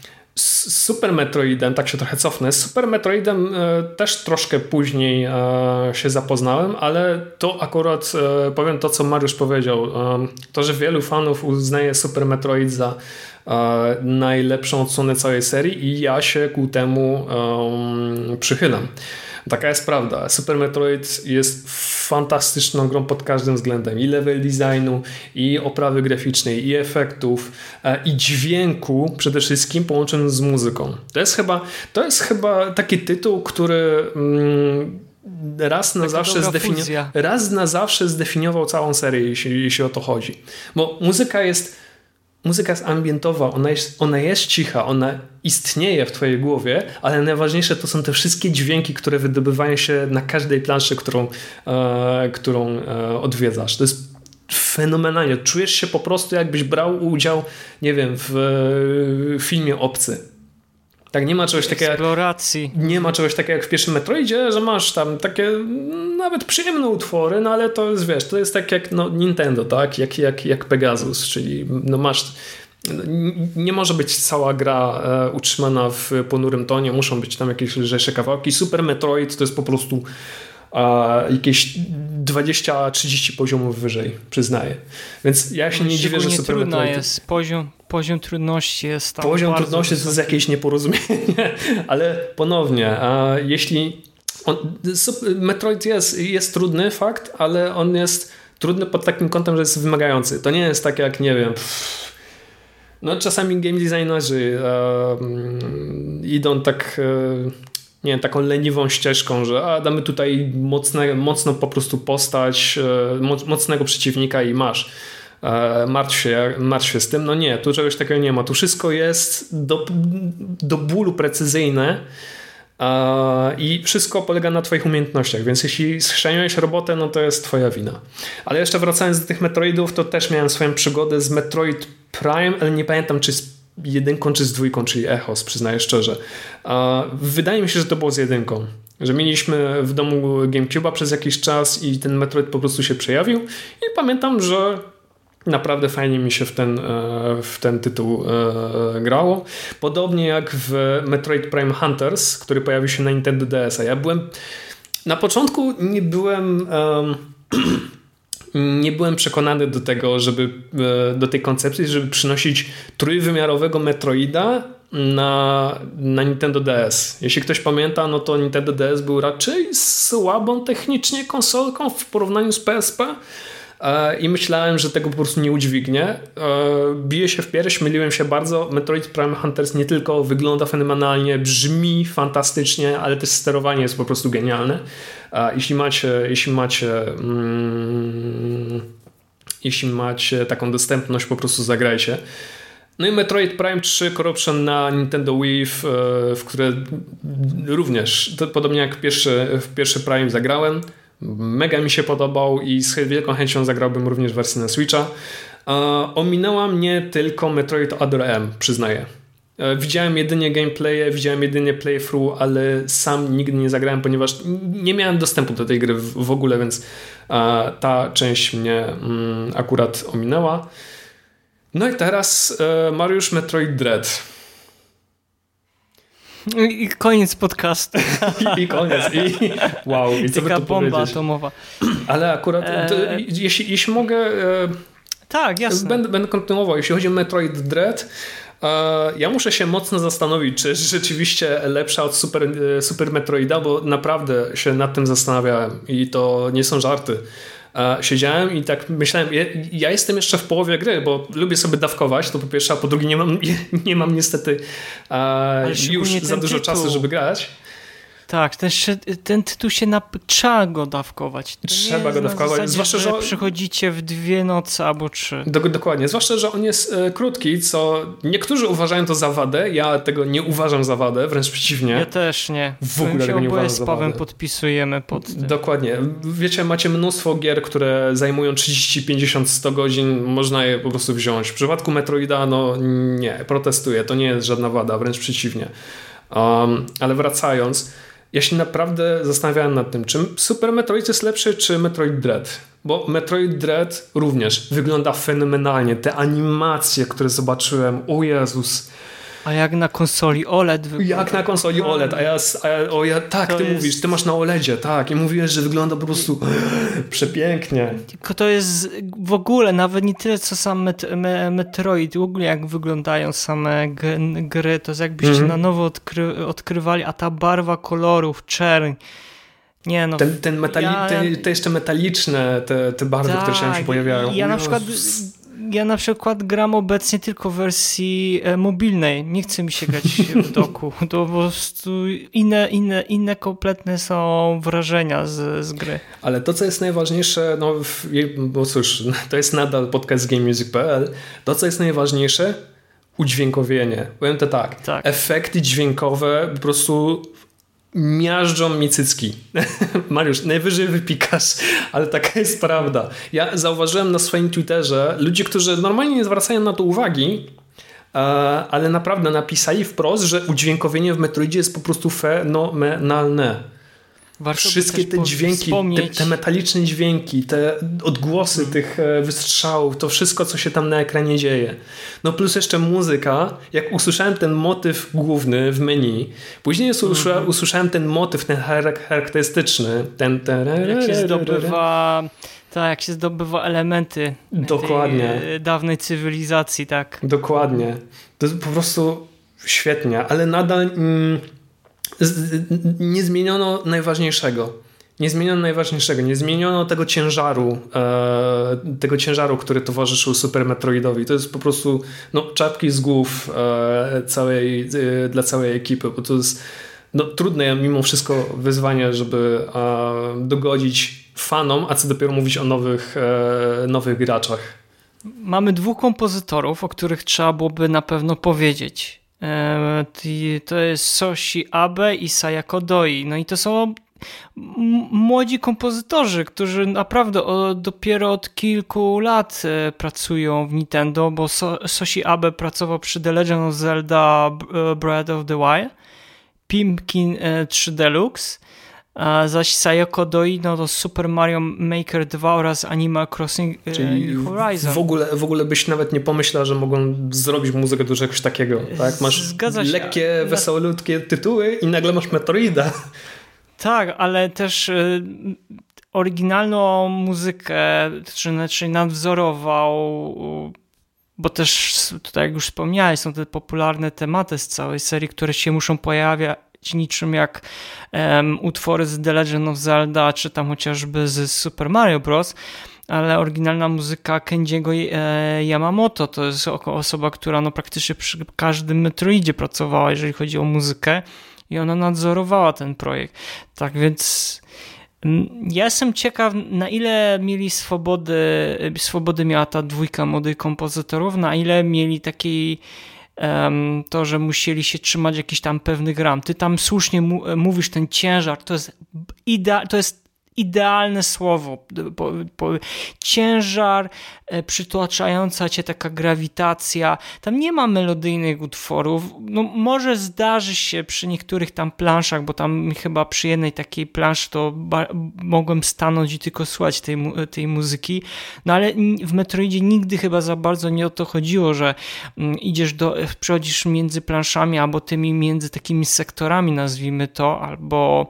z Super Metroidem, tak się trochę cofnę, z Super Metroidem e, też troszkę później e, się zapoznałem, ale to akurat e, powiem to, co Mariusz powiedział. To, że wielu fanów uznaje Super Metroid za najlepszą odsłonę całej serii i ja się ku temu przychylam. Taka jest prawda. Super Metroid jest fantastyczną grą pod każdym względem. I level designu, i oprawy graficznej, i efektów, e, i dźwięku przede wszystkim połączony z muzyką. To jest chyba, to jest chyba taki tytuł, który mm, raz na, zawsze zdefiniował, raz na zawsze zdefiniował całą serię, jeśli, jeśli o to chodzi. Bo muzyka jest muzyka jest ambientowa, ona jest, ona jest cicha, ona istnieje w twojej głowie, ale najważniejsze to są te wszystkie dźwięki, które wydobywają się na każdej planszy, którą, e, którą e, odwiedzasz. To jest fenomenalnie. Czujesz się po prostu jakbyś brał udział, nie wiem, w, w filmie Obcy. Tak, nie ma czegoś takiego. Eksploracji. Jak, nie ma czegoś takiego jak w pierwszym Metroidzie, że masz tam takie nawet przyjemne utwory, no ale to jest, wiesz, to jest tak jak no, Nintendo, tak? Jak, jak, jak Pegasus, czyli no masz. Nie może być cała gra e, utrzymana w ponurym tonie, muszą być tam jakieś lżejsze kawałki. Super Metroid to jest po prostu a jakieś 20-30 poziomów wyżej, przyznaję. Więc ja się nie dziwię, że Super trudna Metroid... jest, poziom, poziom trudności jest tam Poziom trudności to jest jakieś nieporozumienie, ale ponownie, a jeśli on, Metroid jest, jest trudny, fakt, ale on jest trudny pod takim kątem, że jest wymagający. To nie jest tak jak, nie wiem, pff, no czasami game designerzy e, idą tak e, nie wiem, taką leniwą ścieżką, że a, damy tutaj mocne, mocno po prostu postać, e, mocnego przeciwnika i masz. E, martw się, martw się z tym. No nie, tu czegoś takiego nie ma. Tu wszystko jest do, do bólu precyzyjne i wszystko polega na twoich umiejętnościach, więc jeśli schrzeniłeś robotę, no to jest twoja wina. Ale jeszcze wracając do tych Metroidów, to też miałem swoją przygodę z Metroid Prime, ale nie pamiętam czy z jedynką czy z dwójką, czyli Echos, przyznaję szczerze. Wydaje mi się, że to było z jedynką. Że mieliśmy w domu GameCube'a przez jakiś czas i ten Metroid po prostu się przejawił i pamiętam, że Naprawdę fajnie mi się w ten, e, w ten tytuł e, grało. Podobnie jak w Metroid Prime Hunters, który pojawił się na Nintendo DS. -a. Ja byłem. Na początku nie byłem. nie byłem przekonany do tego, żeby e, do tej koncepcji, żeby przynosić trójwymiarowego Metroida na, na Nintendo DS. Jeśli ktoś pamięta, no to Nintendo DS był raczej słabą technicznie konsolką w porównaniu z PSP. E, i myślałem, że tego po prostu nie udźwignie. E, biję się w pierś, myliłem się bardzo. Metroid Prime Hunters nie tylko wygląda fenomenalnie, brzmi fantastycznie, ale też sterowanie jest po prostu genialne. E, jeśli macie, jeśli macie mm, jeśli macie taką dostępność, po prostu zagrajcie. No i Metroid Prime 3 Corruption na Nintendo Wii, w, w które również, podobnie jak pierwszy, w pierwszy Prime zagrałem, Mega mi się podobał i z wielką chęcią zagrałbym również wersję na Switcha. Ominęła mnie tylko Metroid Other M, przyznaję. E, widziałem jedynie gameplaye, widziałem jedynie playthrough, ale sam nigdy nie zagrałem, ponieważ nie miałem dostępu do tej gry w ogóle, więc ta część mnie mm, akurat ominęła. No i teraz e, Mariusz Metroid Dread. I koniec podcastu. I, I, koniec. I, wow. I co Taka bomba powiedzieć? atomowa. Ale akurat, to, e, jeśli, jeśli mogę... E, tak, jasne. Będę, będę kontynuował. Jeśli chodzi o Metroid Dread, e, ja muszę się mocno zastanowić, czy jest rzeczywiście lepsza od Super, Super Metroida, bo naprawdę się nad tym zastanawiałem i to nie są żarty siedziałem i tak myślałem, ja, jestem jeszcze w połowie gry, bo lubię sobie dawkować, to po pierwsze, a po drugie nie mam, nie, nie mam niestety już za dużo tytuł. czasu, żeby grać. Tak, ten, ten tytuł się na, trzeba go dawkować. To trzeba go dawkować. Zasadzie, zwłaszcza, że, że przychodzicie w dwie nocy albo trzy. Do, dokładnie. Zwłaszcza, że on jest e, krótki, co niektórzy uważają to za wadę. Ja tego nie uważam za wadę, wręcz przeciwnie. Ja też nie. W ogóle tego nie uważam z Pawem podpisujemy pod tym. Dokładnie. Wiecie, macie mnóstwo gier, które zajmują 30, 50, 100 godzin. Można je po prostu wziąć. W przypadku Metroida, no nie, protestuję. To nie jest żadna wada, wręcz przeciwnie. Um, ale wracając ja się naprawdę zastanawiałem nad tym, czy Super Metroid jest lepszy, czy Metroid Dread. Bo Metroid Dread również wygląda fenomenalnie. Te animacje, które zobaczyłem, o Jezus, a jak na konsoli OLED wygląda? Jak na konsoli OLED, a ja, a ja, o ja tak, to ty jest... mówisz, ty masz na OLEDzie, tak, i mówiłeś, że wygląda po prostu przepięknie. Tylko to jest w ogóle, nawet nie tyle co sam Met Metroid, w ogóle jak wyglądają same gry, to jest jakbyście mm -hmm. na nowo odkry odkrywali, a ta barwa kolorów, czerń, nie, no, ten, ten metali ja... te, te, jeszcze metaliczne, te, te barwy, tak, które się tak, pojawiają. Ja na przykład ja na przykład gram obecnie tylko w wersji e, mobilnej. Nie chce mi się grać w doku. To po prostu inne, inne, inne kompletne są wrażenia z, z gry. Ale to, co jest najważniejsze, no bo cóż, to jest nadal podcast GameMusic.pl. To, co jest najważniejsze, udźwiękowienie. Powiem to tak, tak. Efekty dźwiękowe po prostu miażdżą mi cycki. Mariusz, najwyżej wypikasz, ale taka jest prawda. Ja zauważyłem na swoim Twitterze ludzi, którzy normalnie nie zwracają na to uwagi, e, ale naprawdę napisali wprost, że udźwiękowienie w Metroidzie jest po prostu fenomenalne. Warto Wszystkie te dźwięki, te, te, metaliczne dźwięki, te odgłosy hmm. tych e, wystrzałów, to wszystko, co się tam na ekranie dzieje. No plus jeszcze muzyka. Jak usłyszałem ten motyw główny w menu, później usłysza, hmm. usłyszałem ten motyw, ten charakterystyczny, ten... ten jak się zdobywa... Tak, jak się zdobywa elementy Dokładnie. dawnej cywilizacji, tak. Dokładnie. To jest po prostu świetnie, ale nadal... Mm, nie zmieniono najważniejszego. Nie zmieniono najważniejszego, nie zmieniono tego ciężaru, e, tego ciężaru, który towarzyszył Super Metroidowi. To jest po prostu no, czapki z głów e, całej, e, dla całej ekipy, bo to jest no, trudne mimo wszystko wyzwanie, żeby e, dogodzić fanom, a co dopiero mówić o nowych, e, nowych graczach. Mamy dwóch kompozytorów, o których trzeba byłoby na pewno powiedzieć. To jest Soshi Abe i Sayako Doi. No i to są młodzi kompozytorzy, którzy naprawdę dopiero od kilku lat e, pracują w Nintendo, bo Soshi Abe pracował przy The Legend of Zelda e, Breath of the Wild, Pimpkin 3 e, Deluxe, a zaś Sayoko Doi no to Super Mario Maker 2 oraz Animal Crossing e, Czyli Horizon. W ogóle, w ogóle byś nawet nie pomyślał, że mogą zrobić muzykę do czegoś takiego. Tak? Masz Zgadza się. lekkie, wesołutkie tytuły i nagle masz Metroida. Tak, ale też y, oryginalną muzykę, czy, czy nadwzorował bo też tutaj jak już wspomniałeś, są te popularne tematy z całej serii, które się muszą pojawiać niczym jak um, utwory z The Legend of Zelda, czy tam chociażby z Super Mario Bros., ale oryginalna muzyka Kenjiego e, Yamamoto to jest osoba, która no praktycznie przy każdym Metroidzie pracowała, jeżeli chodzi o muzykę i ona nadzorowała ten projekt. Tak więc ja jestem ciekaw, na ile mieli swobody, swobody miała ta dwójka młodych kompozytorów, na ile mieli takiej to, że musieli się trzymać jakichś tam pewnych ram. Ty tam słusznie mówisz ten ciężar, to jest, idea, to jest idealne słowo. Po, po, ciężar, e, przytłaczająca cię taka grawitacja. Tam nie ma melodyjnych utworów. No, może zdarzy się przy niektórych tam planszach, bo tam chyba przy jednej takiej planszy to mogłem stanąć i tylko słuchać tej, tej muzyki. No ale w Metroidzie nigdy chyba za bardzo nie o to chodziło, że mm, idziesz do, przechodzisz między planszami albo tymi między takimi sektorami, nazwijmy to, albo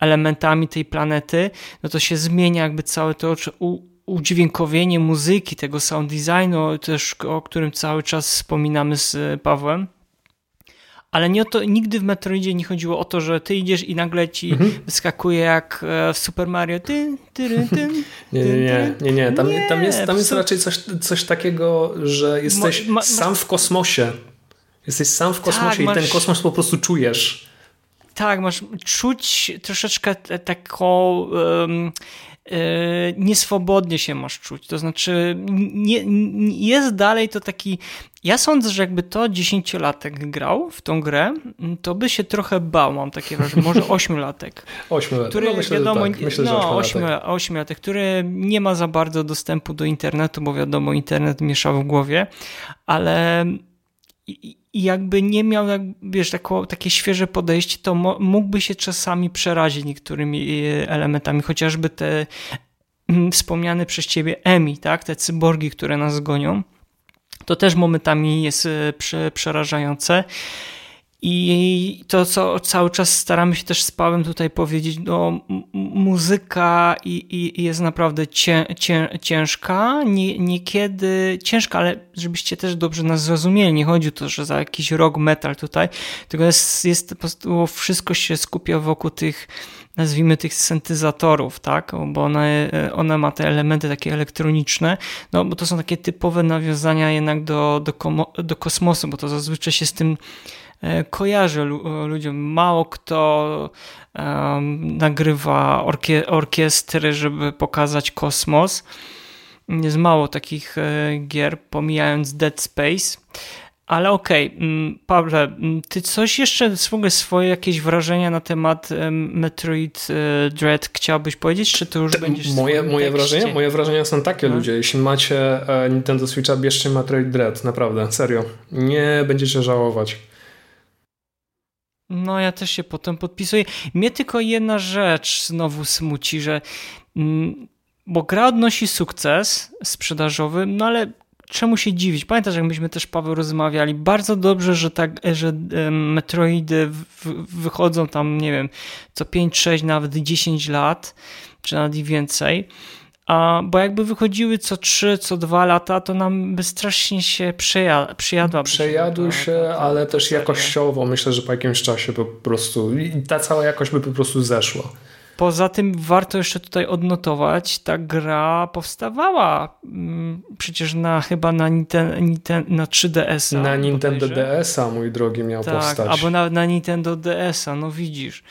elementami tej planety no to się zmienia jakby całe to udźwiękowienie muzyki, tego sound designu, też o którym cały czas wspominamy z e, Pawłem. Ale nie o to, nigdy w Metroidzie nie chodziło o to, że ty idziesz i nagle ci mhm. wyskakuje jak e, w Super Mario. Ty, ty, ty, nie, nie, nie, nie, nie. Tam, nie, tam jest, tam jest raczej coś, coś takiego, że jesteś ma, ma, sam w kosmosie. Jesteś sam w kosmosie tak, i masz... ten kosmos po prostu czujesz. Tak, masz czuć troszeczkę taką. Um, nieswobodnie się masz czuć. To znaczy, nie, jest dalej to taki. Ja sądzę, że jakby to dziesięciolatek grał w tą grę, to by się trochę bał, mam takie wrażenie. Może ośmiolatek. Ośmiolatek. Który no myślę, wiadomo, tak. myślę, no, ośmiolatek, który nie ma za bardzo dostępu do internetu, bo wiadomo, internet miesza w głowie, ale i jakby nie miał, jak, wiesz, tako, takie świeże podejście, to mógłby się czasami przerazić niektórymi e, elementami, chociażby te mm, wspomniane przez ciebie Emi, tak, te cyborgi, które nas gonią, to też momentami jest e, przerażające. I to, co cały czas staramy się też z Pawłem tutaj powiedzieć, no, muzyka i, i jest naprawdę cię, cię, ciężka, nie, niekiedy ciężka, ale żebyście też dobrze nas zrozumieli, nie chodzi o to, że za jakiś rock metal tutaj, tylko jest, jest po prostu wszystko się skupia wokół tych nazwijmy tych syntezatorów, tak, bo one, one ma te elementy takie elektroniczne, no bo to są takie typowe nawiązania jednak do, do, do kosmosu, bo to zazwyczaj się z tym E, kojarzę ludziom. Mało kto um, nagrywa orkie orkiestry, żeby pokazać kosmos. Jest mało takich e, gier, pomijając Dead Space. Ale okej, okay. Mm, Pawle, mm, ty coś jeszcze w ogóle swoje jakieś wrażenia na temat Metroid e, Dread chciałbyś powiedzieć, czy to już będziesz moje, moje wrażenia, moje wrażenia są takie, no. ludzie. Jeśli macie Nintendo Switcha, bierzcie Metroid Dread, naprawdę, serio. Nie będziecie żałować. No, ja też się potem podpisuję. Mnie tylko jedna rzecz znowu smuci, że. Mm, bo gra odnosi sukces sprzedażowy, no ale czemu się dziwić? Pamiętasz, jak myśmy też, Paweł, rozmawiali, bardzo dobrze, że, tak, że Metroidy wychodzą tam, nie wiem, co 5, 6, nawet 10 lat, czy nawet i więcej. A, bo jakby wychodziły co 3, co 2 lata, to nam by strasznie się przeja przyjadła. Przejadły się, ta, ta, ale też jakościowo myślę, że po jakimś czasie po prostu ta cała jakość by po prostu zeszła. Poza tym warto jeszcze tutaj odnotować, ta gra powstawała mm, przecież na chyba na, Nintendo, na 3DS-a. Na Nintendo DS-a, mój drogi, miał tak, powstać. albo na, na Nintendo DS-a, no widzisz.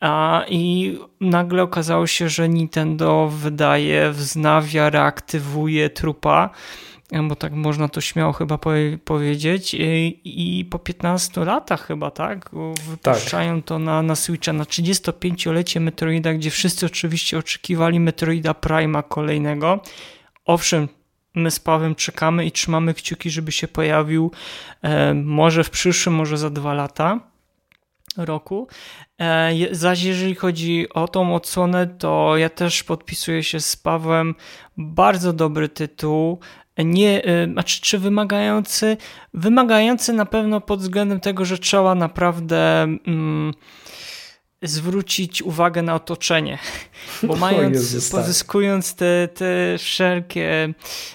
A, I nagle okazało się, że Nintendo wydaje, wznawia, reaktywuje trupa bo tak można to śmiało chyba powiedzieć. I po 15 latach chyba, tak? Wypuszczają tak. to na, na Switcha na 35-lecie Metroida, gdzie wszyscy oczywiście oczekiwali Metroida Prima kolejnego. Owszem, my z Pawem czekamy i trzymamy kciuki, żeby się pojawił e, może w przyszłym, może za dwa lata roku. E, zaś jeżeli chodzi o tą odsłonę, to ja też podpisuję się z Pawłem. Bardzo dobry tytuł nie, y, znaczy, czy wymagający? Wymagający na pewno pod względem tego, że trzeba naprawdę mm, zwrócić uwagę na otoczenie, bo mając, Jezus, tak. pozyskując te, te wszelkie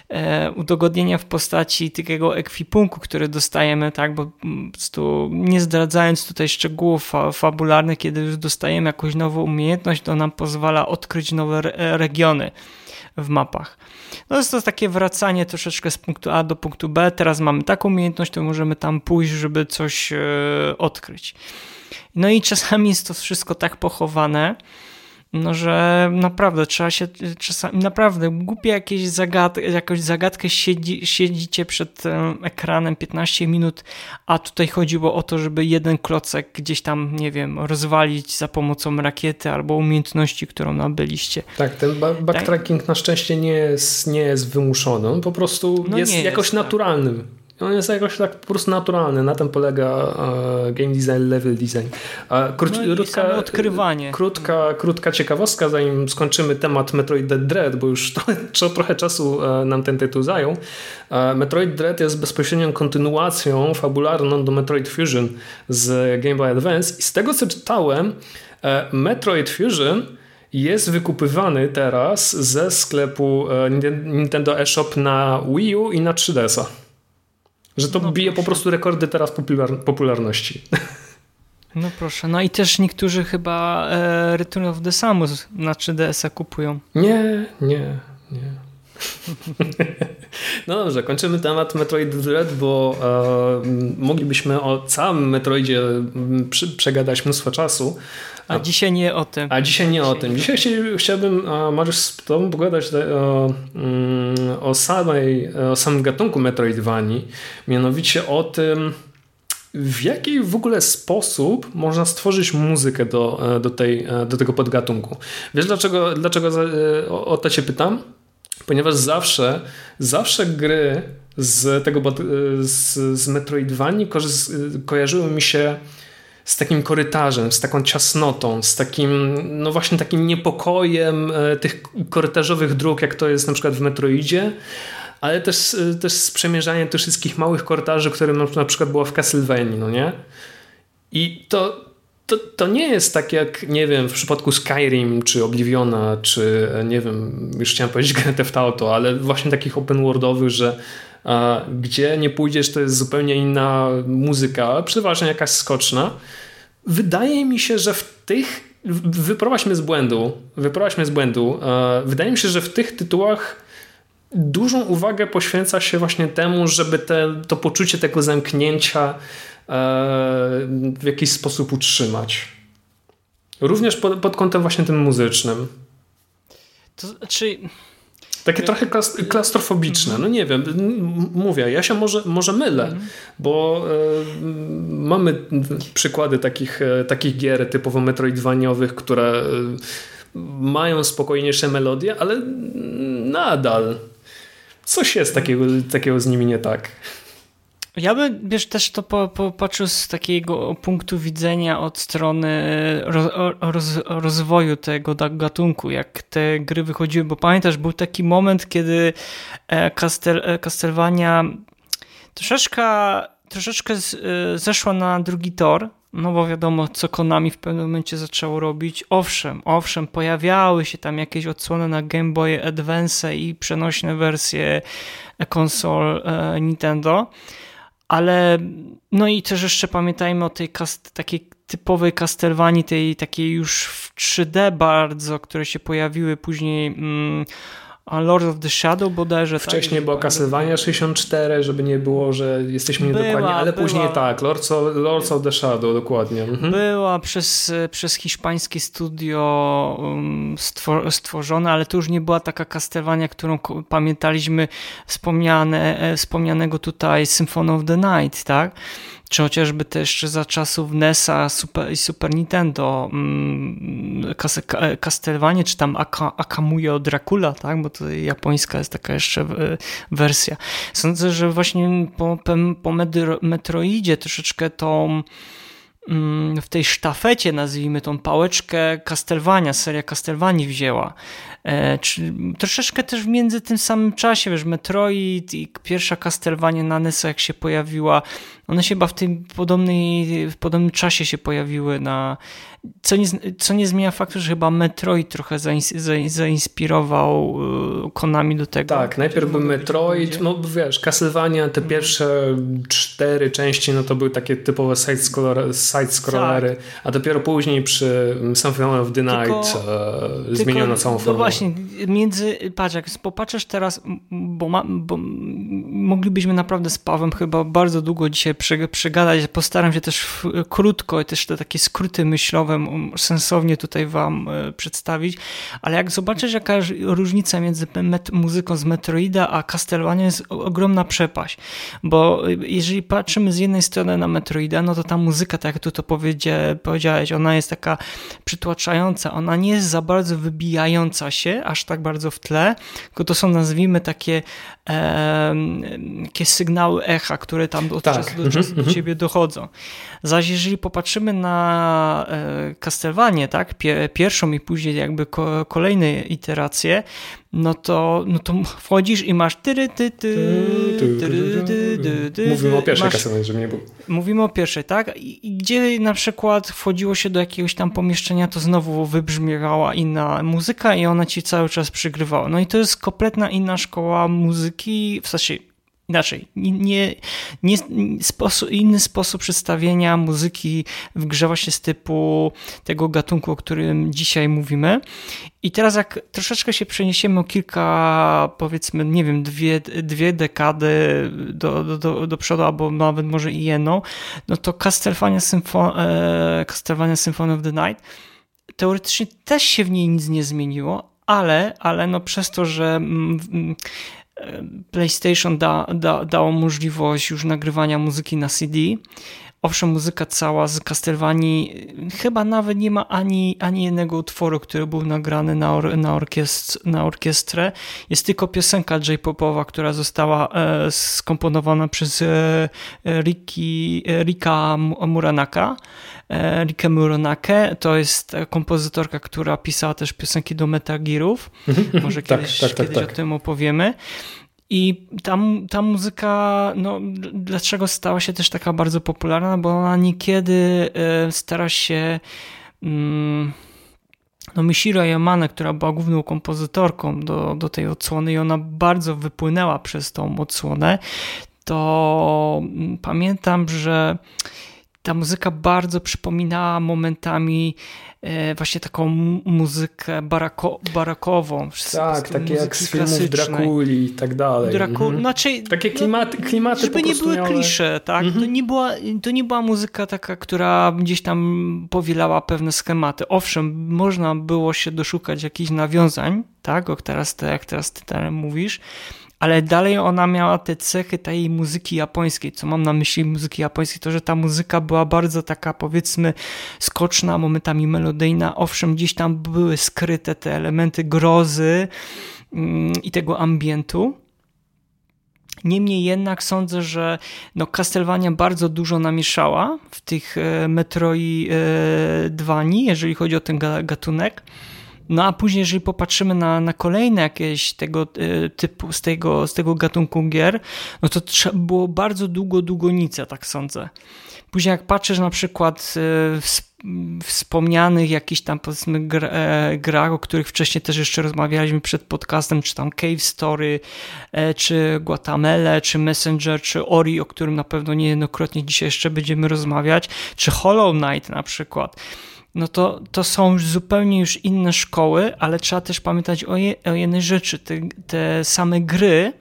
e, udogodnienia w postaci takiego ekwipunku, który dostajemy, tak, bo po prostu nie zdradzając tutaj szczegółów fa fabularnych, kiedy już dostajemy jakąś nową umiejętność, to nam pozwala odkryć nowe re regiony w mapach. No jest to takie wracanie troszeczkę z punktu A do punktu B. Teraz mamy taką umiejętność, to możemy tam pójść, żeby coś e, odkryć. No i czasami jest to wszystko tak pochowane, no, że naprawdę trzeba się czasami, naprawdę głupie jakieś zagad, jakąś zagadkę siedzi, siedzicie przed ekranem 15 minut, a tutaj chodziło o to, żeby jeden klocek gdzieś tam, nie wiem, rozwalić za pomocą rakiety albo umiejętności, którą nabyliście. Tak, ten backtracking tak? na szczęście nie jest, nie jest wymuszony, on po prostu no jest jakoś jest, tak. naturalny. On jest jakoś tak po prostu naturalny. Na tym polega uh, game design, level design. Krót, no krótka, odkrywanie. Krótka, krótka ciekawostka, zanim skończymy temat Metroid Dread, bo już to, trochę czasu uh, nam ten tytuł zajął. Uh, Metroid Dread jest bezpośrednią kontynuacją fabularną do Metroid Fusion z Game Boy Advance i z tego co czytałem, Metroid Fusion jest wykupywany teraz ze sklepu Nintendo eShop na Wii U i na 3DS-a. Że to no bije proszę. po prostu rekordy teraz popular popularności. No proszę, no i też niektórzy chyba e, Return of the Samus na 3DS-a kupują. Nie, nie, nie. no dobrze, kończymy temat Metroid Dread, bo e, moglibyśmy o całym Metroidzie przy, przegadać mnóstwo czasu. A dzisiaj nie o tym. A dzisiaj nie o tym. Dzisiaj chciałbym, Mariusz, z Tobą pogadać o, mm, o, samej, o samym gatunku Metroidvanii, mianowicie o tym, w jaki w ogóle sposób można stworzyć muzykę do, do, tej, do tego podgatunku. Wiesz dlaczego, dlaczego o, o to Cię pytam? Ponieważ zawsze, zawsze gry z tego z, z Metroidvanii kojarzyły mi się z takim korytarzem, z taką ciasnotą, z takim, no właśnie takim niepokojem e, tych korytarzowych dróg, jak to jest na przykład w Metroidzie, ale też, e, też przemierzaniem tych wszystkich małych korytarzy, które na przykład było w Castlevanii, no nie? I to, to, to nie jest tak jak, nie wiem, w przypadku Skyrim, czy Obliviona, czy e, nie wiem, już chciałem powiedzieć Grand Theft Auto, ale właśnie takich open worldowych, że gdzie nie pójdziesz, to jest zupełnie inna muzyka, przeważnie jakaś skoczna. Wydaje mi się, że w tych wyprowadź mnie z błędu, wyprowadź mnie z błędu. Wydaje mi się, że w tych tytułach dużą uwagę poświęca się właśnie temu, żeby te, to poczucie tego zamknięcia e, w jakiś sposób utrzymać. Również pod, pod kątem właśnie tym muzycznym. To znaczy, takie trochę klastrofobiczne. No nie wiem, mówię, ja się może, może mylę, mhm. bo e, mamy przykłady takich, e, takich gier typowo metroidwaniowych, które e, mają spokojniejsze melodie, ale nadal coś jest takiego, takiego z nimi nie tak. Ja bym, wiesz, też to popatrzył z takiego punktu widzenia od strony roz, roz, rozwoju tego gatunku, jak te gry wychodziły, bo pamiętasz, był taki moment, kiedy e, Castel, e, Castlevania troszeczkę, troszeczkę e, zeszła na drugi tor, no bo wiadomo, co Konami w pewnym momencie zaczęło robić. Owszem, owszem, pojawiały się tam jakieś odsłony na Game Boy Advance i przenośne wersje konsol Nintendo, ale no i też jeszcze pamiętajmy o tej kast, takiej typowej Castlevanii, tej takiej już w 3D bardzo, które się pojawiły później mm, a Lord of the Shadow bodajże. Tak? Wcześniej tak, była Castlevania 64, żeby nie było, że jesteśmy była, niedokładni, ale była, później tak, Lords of, Lords of the Shadow, dokładnie. Mhm. Była przez, przez hiszpańskie studio um, stworzona, ale to już nie była taka Castlevania, którą pamiętaliśmy wspomniane, e, wspomnianego tutaj Symphony of the Night, tak? Czy chociażby też za czasów NESa Super, i Super Nintendo mm, Castlevania, czy tam Akamuyo Dracula, tak? bo to japońska jest taka jeszcze wersja. Sądzę, że właśnie po, po Metroidzie troszeczkę tą mm, w tej sztafecie, nazwijmy tą pałeczkę Castlevania, seria Castlevanii wzięła. E, czy, troszeczkę też w między tym samym czasie, wiesz, Metroid i pierwsza Castlevania na NES jak się pojawiła, one się chyba w tym podobnej, w podobnym czasie się pojawiły na. Co nie, co nie zmienia faktu, że chyba Metroid trochę zainspirował y, Konami do tego. Tak, najpierw był Metroid, no wiesz, Castlevania, te pierwsze cztery części, no to były takie typowe side-scrollery, side tak. a dopiero później przy Symphony of the Night tylko, e, zmieniono tylko, całą formułę. No właśnie, między, patrz, jak popatrzysz teraz, bo, ma, bo moglibyśmy naprawdę z Pawem chyba bardzo długo dzisiaj przegadać. Postaram się też krótko i też te takie skróty myślowe sensownie tutaj wam e, przedstawić, ale jak zobaczysz jaka różnica między muzyką z Metroida a Castlevania jest ogromna przepaść, bo e, jeżeli patrzymy z jednej strony na Metroida, no to ta muzyka, tak jak tu to powiedziałeś, ona jest taka przytłaczająca, ona nie jest za bardzo wybijająca się, aż tak bardzo w tle, tylko to są nazwijmy takie, takie sygnały echa, które tam od tak. czasu do czasu do mhm. ciebie dochodzą. Zaś jeżeli popatrzymy na e, Castlevanię, tak, pierwszą i później jakby kolejne iteracje, no to, no to wchodzisz i masz tyry, ty, ty, Mówimy o pierwszej Castlevanii, żeby nie było. Mówimy o pierwszej, tak? I, I gdzie na przykład wchodziło się do jakiegoś tam pomieszczenia, to znowu wybrzmiewała inna muzyka i ona ci cały czas przygrywała. No i to jest kompletna inna szkoła muzyki, w sensie inaczej, nie, nie, sposób, inny sposób przedstawienia muzyki w grze właśnie z typu tego gatunku, o którym dzisiaj mówimy. I teraz jak troszeczkę się przeniesiemy o kilka, powiedzmy, nie wiem, dwie, dwie dekady do, do, do, do przodu, albo nawet może i jedną, no to Castlevania, Symfo e, Castlevania Symphony of the Night teoretycznie też się w niej nic nie zmieniło, ale, ale no przez to, że mm, PlayStation da, da, dało możliwość już nagrywania muzyki na CD. Owszem, muzyka cała z Castlevanii chyba nawet nie ma ani, ani jednego utworu, który był nagrany na, or, na, orkiestr, na orkiestrę. Jest tylko piosenka J-popowa, która została e, skomponowana przez e, Riki, Rika Muranaka. E, Rikę Muranake to jest kompozytorka, która pisała też piosenki do Metal Gearów. Mhm. Może tak, kiedyś, tak, tak, kiedyś tak. o tym opowiemy. I ta, ta muzyka, no, dlaczego stała się też taka bardzo popularna? Bo ona niekiedy e, stara się. Mm, no, Mishiro Yamane, która była główną kompozytorką do, do tej odsłony, i ona bardzo wypłynęła przez tą odsłonę, to mm, pamiętam, że ta muzyka bardzo przypominała momentami e, właśnie taką muzykę barako, barakową. Tak, takie jak z filmów Drakuli i tak dalej. Draku, mhm. znaczy, takie no, klimaty, klimaty Żeby nie były miały... klisze, tak? Mhm. To, nie była, to nie była muzyka taka, która gdzieś tam powielała pewne schematy. Owszem, można było się doszukać jakichś nawiązań, tak? O teraz, jak teraz ty mówisz, ale dalej ona miała te cechy tej muzyki japońskiej. Co mam na myśli muzyki japońskiej, to że ta muzyka była bardzo taka powiedzmy skoczna, momentami melodyjna. Owszem, gdzieś tam były skryte te elementy grozy mm, i tego ambientu. Niemniej jednak sądzę, że no Castlevania bardzo dużo namieszała w tych e, Metroidvanii, jeżeli chodzi o ten gatunek. No a później, jeżeli popatrzymy na, na kolejne jakieś tego e, typu, z tego, z tego gatunku gier, no to trzeba było bardzo długo, długonica, tak sądzę. Później jak patrzysz na przykład w wspomnianych jakichś tam powiedzmy e, grach, o których wcześniej też jeszcze rozmawialiśmy przed podcastem, czy tam Cave Story, e, czy Guatemala, czy Messenger, czy Ori, o którym na pewno niejednokrotnie dzisiaj jeszcze będziemy rozmawiać, czy Hollow Knight na przykład no to, to są zupełnie już inne szkoły, ale trzeba też pamiętać o, je, o jednej rzeczy. Te, te same gry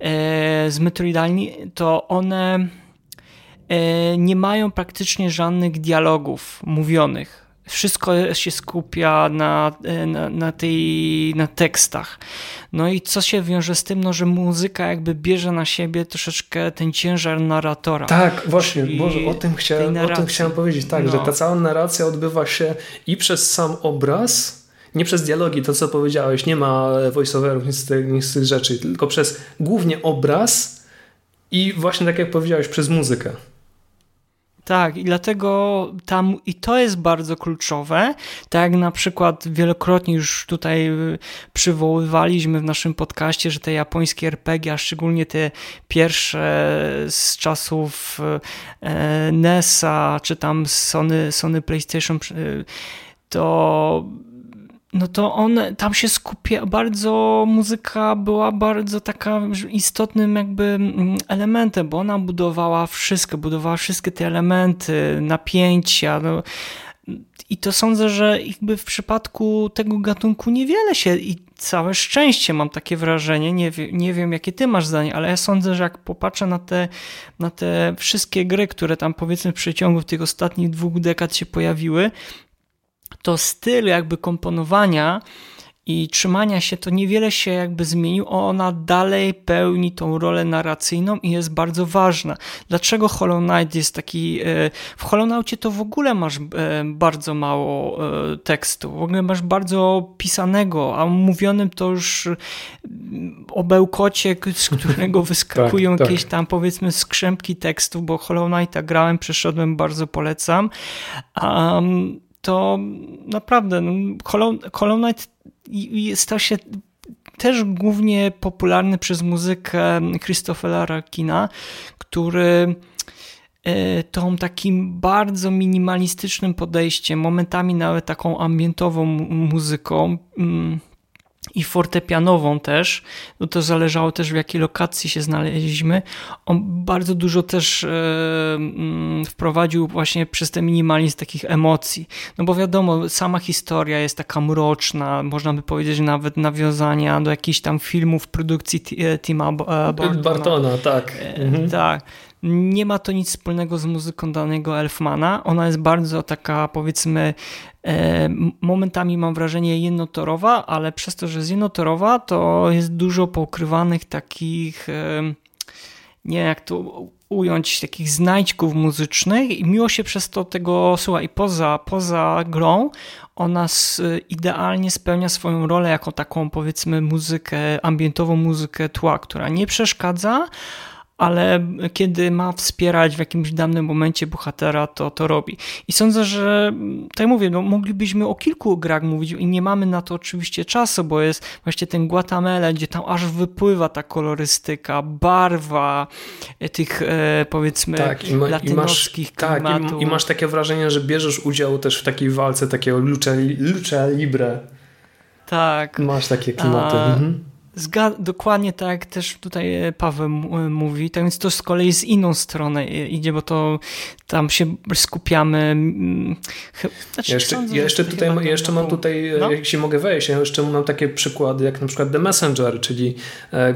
e, z Metroidalni, to one E, nie mają praktycznie żadnych dialogów mówionych. Wszystko się skupia na, na, na, tej, na tekstach. No i co się wiąże z tym, no, że muzyka jakby bierze na siebie troszeczkę ten ciężar narratora. Tak, właśnie, Boże, o tym chciałem, o tym chciałem powiedzieć, tak, no. że ta cała narracja odbywa się i przez sam obraz, nie przez dialogi, to co powiedziałeś, nie ma voiceoverów, nic nic z tych rzeczy, tylko przez głównie obraz i właśnie tak jak powiedziałeś, przez muzykę. Tak, i dlatego tam, i to jest bardzo kluczowe, tak jak na przykład wielokrotnie już tutaj y, przywoływaliśmy w naszym podcaście, że te japońskie RPG, a szczególnie te pierwsze z czasów e, NES-a, czy tam Sony, Sony PlayStation, y, to no to on tam się skupia bardzo, muzyka była bardzo taka istotnym jakby mm, elementem, bo ona budowała wszystko, budowała wszystkie te elementy, napięcia, no. I to sądzę, że jakby w przypadku tego gatunku niewiele się i całe szczęście mam takie wrażenie, nie, nie wiem jakie ty masz zdanie, ale ja sądzę, że jak popatrzę na te, na te wszystkie gry, które tam powiedzmy w przeciągu tych ostatnich dwóch dekad się pojawiły, to styl jakby komponowania i trzymania się to niewiele się jakby zmienił, ona dalej pełni tą rolę narracyjną i jest bardzo ważna. Dlaczego Hollow Knight jest taki... E, w Hollow Knightie to w ogóle masz e, bardzo mało e, tekstu, w ogóle masz bardzo pisanego, a mówionym to już o bełkocie, z którego wyskakują tak, tak. jakieś tam powiedzmy skrzępki tekstu, bo Hollow Knighta grałem, przeszedłem, bardzo polecam. Um, to naprawdę no, Hollow, Knight stał się też głównie popularny przez muzykę Christophera Kina, który e, tą takim bardzo minimalistycznym podejściem, momentami nawet taką ambientową muzyką, mm, i fortepianową też, no to zależało też w jakiej lokacji się znaleźliśmy. On bardzo dużo też e, mm, wprowadził właśnie przez ten minimalizm takich emocji. No bo wiadomo, sama historia jest taka mroczna, można by powiedzieć nawet nawiązania do jakichś tam filmów produkcji e, Tima e, Bartona. Bartona tak. Mhm. Tak nie ma to nic wspólnego z muzyką danego Elfmana. Ona jest bardzo taka, powiedzmy, e, momentami mam wrażenie jednotorowa, ale przez to, że jest jednotorowa, to jest dużo pokrywanych takich, e, nie wiem jak to ująć, takich znajdźków muzycznych i miło się przez to tego słucha i poza, poza grą ona idealnie spełnia swoją rolę jako taką powiedzmy muzykę, ambientową muzykę tła, która nie przeszkadza, ale kiedy ma wspierać w jakimś danym momencie bohatera, to to robi. I sądzę, że tak mówię, no, moglibyśmy o kilku grach mówić i nie mamy na to oczywiście czasu, bo jest właśnie ten Guatemala, gdzie tam aż wypływa ta kolorystyka, barwa e, tych e, powiedzmy tak, i ma, latynowskich i masz, klimatów. Tak, i, i, masz takie wrażenie, że bierzesz udział też w takiej walce takiego lucha, lucha libre. Tak. Masz takie klimaty. A, mhm. Zgad dokładnie tak, też tutaj e, Paweł e, mówi, tak więc to z kolei z inną stronę e, idzie, bo to tam się skupiamy. Znaczy, jeszcze, sądzę, ja jeszcze tutaj jeszcze mam tutaj, no? jeśli mogę wejść, ja jeszcze mam takie przykłady, jak na przykład The Messenger, czyli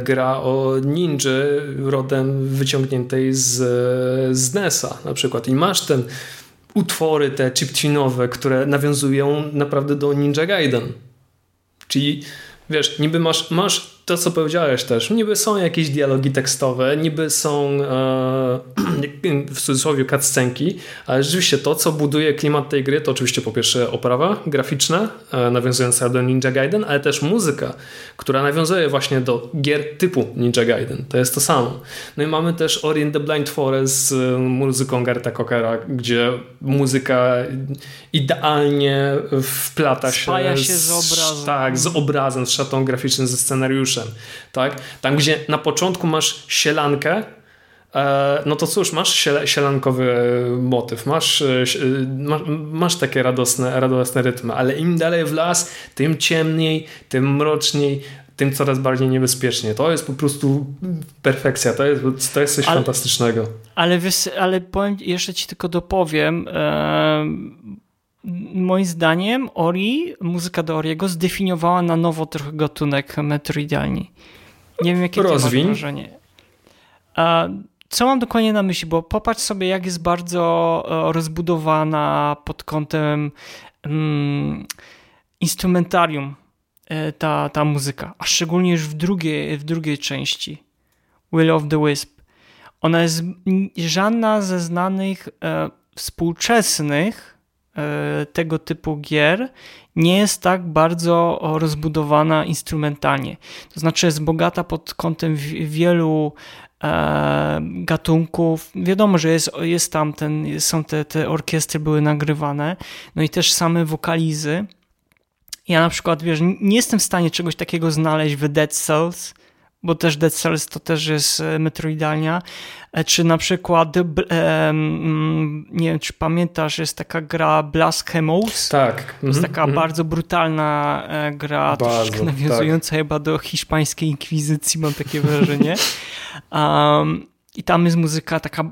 gra o ninży rodem wyciągniętej z, z NES-a na przykład i masz ten utwory te chiptune'owe, które nawiązują naprawdę do Ninja Gaiden. Czyli wiesz, niby masz, masz to, co powiedziałeś też, niby są jakieś dialogi tekstowe, niby są e, w cudzysłowie cutscenki, ale rzeczywiście to, co buduje klimat tej gry, to oczywiście po pierwsze oprawa graficzna, e, nawiązująca do Ninja Gaiden, ale też muzyka, która nawiązuje właśnie do gier typu Ninja Gaiden. To jest to samo. No i mamy też Ori in the Blind Forest z muzyką Garta Cockera, gdzie muzyka idealnie wplata się, Spaja się z, z obrazem. Tak, z obrazem, z szatą graficznym, ze scenariuszem. Tak? Tam, gdzie na początku masz sielankę, e, no to cóż, masz sielankowy motyw, masz, e, masz, takie radosne, radosne rytmy, ale im dalej w las, tym ciemniej, tym mroczniej, tym coraz bardziej niebezpiecznie. To jest po prostu perfekcja, to jest, to jest coś ale, fantastycznego. Ale, wiesz, ale powiem, jeszcze ci tylko dopowiem, e, moim zdaniem Ori, muzyka do Oriego zdefiniowała na nowo trochę gatunek metroidalni. Nie wiem, jakie Rozwiń. to wrażenie. Co mam dokładnie na myśli? Bo popatrz sobie, jak jest bardzo e, rozbudowana pod kątem mm, instrumentarium e, ta, ta muzyka, a szczególnie już w drugiej, w drugiej części Will of the Wisp. Ona jest żadna ze znanych e, współczesnych tego typu gier nie jest tak bardzo rozbudowana instrumentalnie. To znaczy jest bogata pod kątem wielu e, gatunków. Wiadomo, że jest, jest tam ten, są te, te orkiestry były nagrywane, no i też same wokalizy. Ja na przykład, wiesz, nie jestem w stanie czegoś takiego znaleźć w Dead Cells, bo też Dead Cells to też jest e, metroidalnia, e, czy na przykład, mm, nie wiem, czy pamiętasz, jest taka gra Blasphemous. Tak. To jest mhm, taka mm -hmm. bardzo brutalna e, gra, bardzo, troszeczkę nawiązująca tak. chyba do hiszpańskiej inkwizycji, mam takie wrażenie. Um, i tam jest muzyka taka,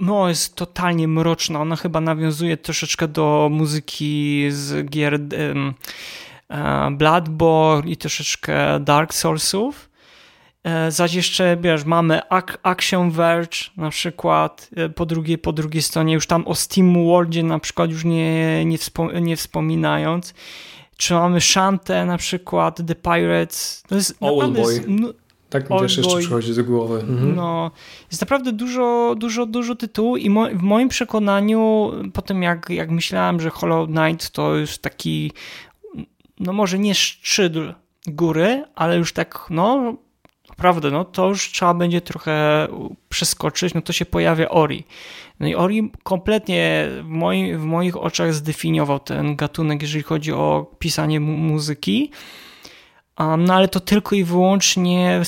no jest totalnie mroczna. Ona chyba nawiązuje troszeczkę do muzyki z gier um, Bloodborne i troszeczkę Dark Soulsów. E, zaś jeszcze, wiesz, mamy Action Verge na przykład, e, po drugiej, po drugiej stronie, już tam o Steam Worldzie na przykład już nie, nie, wspom nie wspominając. Czy mamy Shante na przykład, The Pirates. To jest no, tak mi też jeszcze przychodzi do głowy. Mhm. No, jest naprawdę dużo, dużo, dużo tytułów i mo w moim przekonaniu, po tym jak, jak myślałem, że Hollow Knight to już taki, no może nie szczyt góry, ale już tak, no naprawdę, no to już trzeba będzie trochę przeskoczyć, no to się pojawia Ori. No i Ori kompletnie w, moi, w moich oczach zdefiniował ten gatunek, jeżeli chodzi o pisanie mu muzyki. Um, no ale to tylko i wyłącznie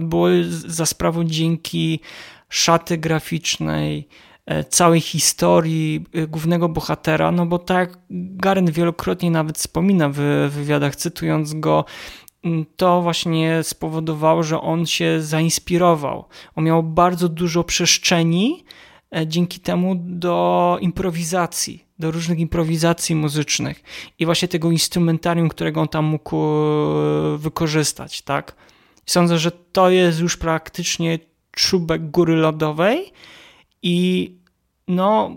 było za sprawą dzięki szaty graficznej, e, całej historii e, głównego bohatera, no bo tak Garen wielokrotnie nawet wspomina w wywiadach, cytując go, to właśnie spowodowało, że on się zainspirował. On miał bardzo dużo przestrzeni e, dzięki temu do improwizacji, do różnych improwizacji muzycznych i właśnie tego instrumentarium, którego on tam mógł e, wykorzystać, tak? Sądzę, że to jest już praktycznie czubek góry lodowej i no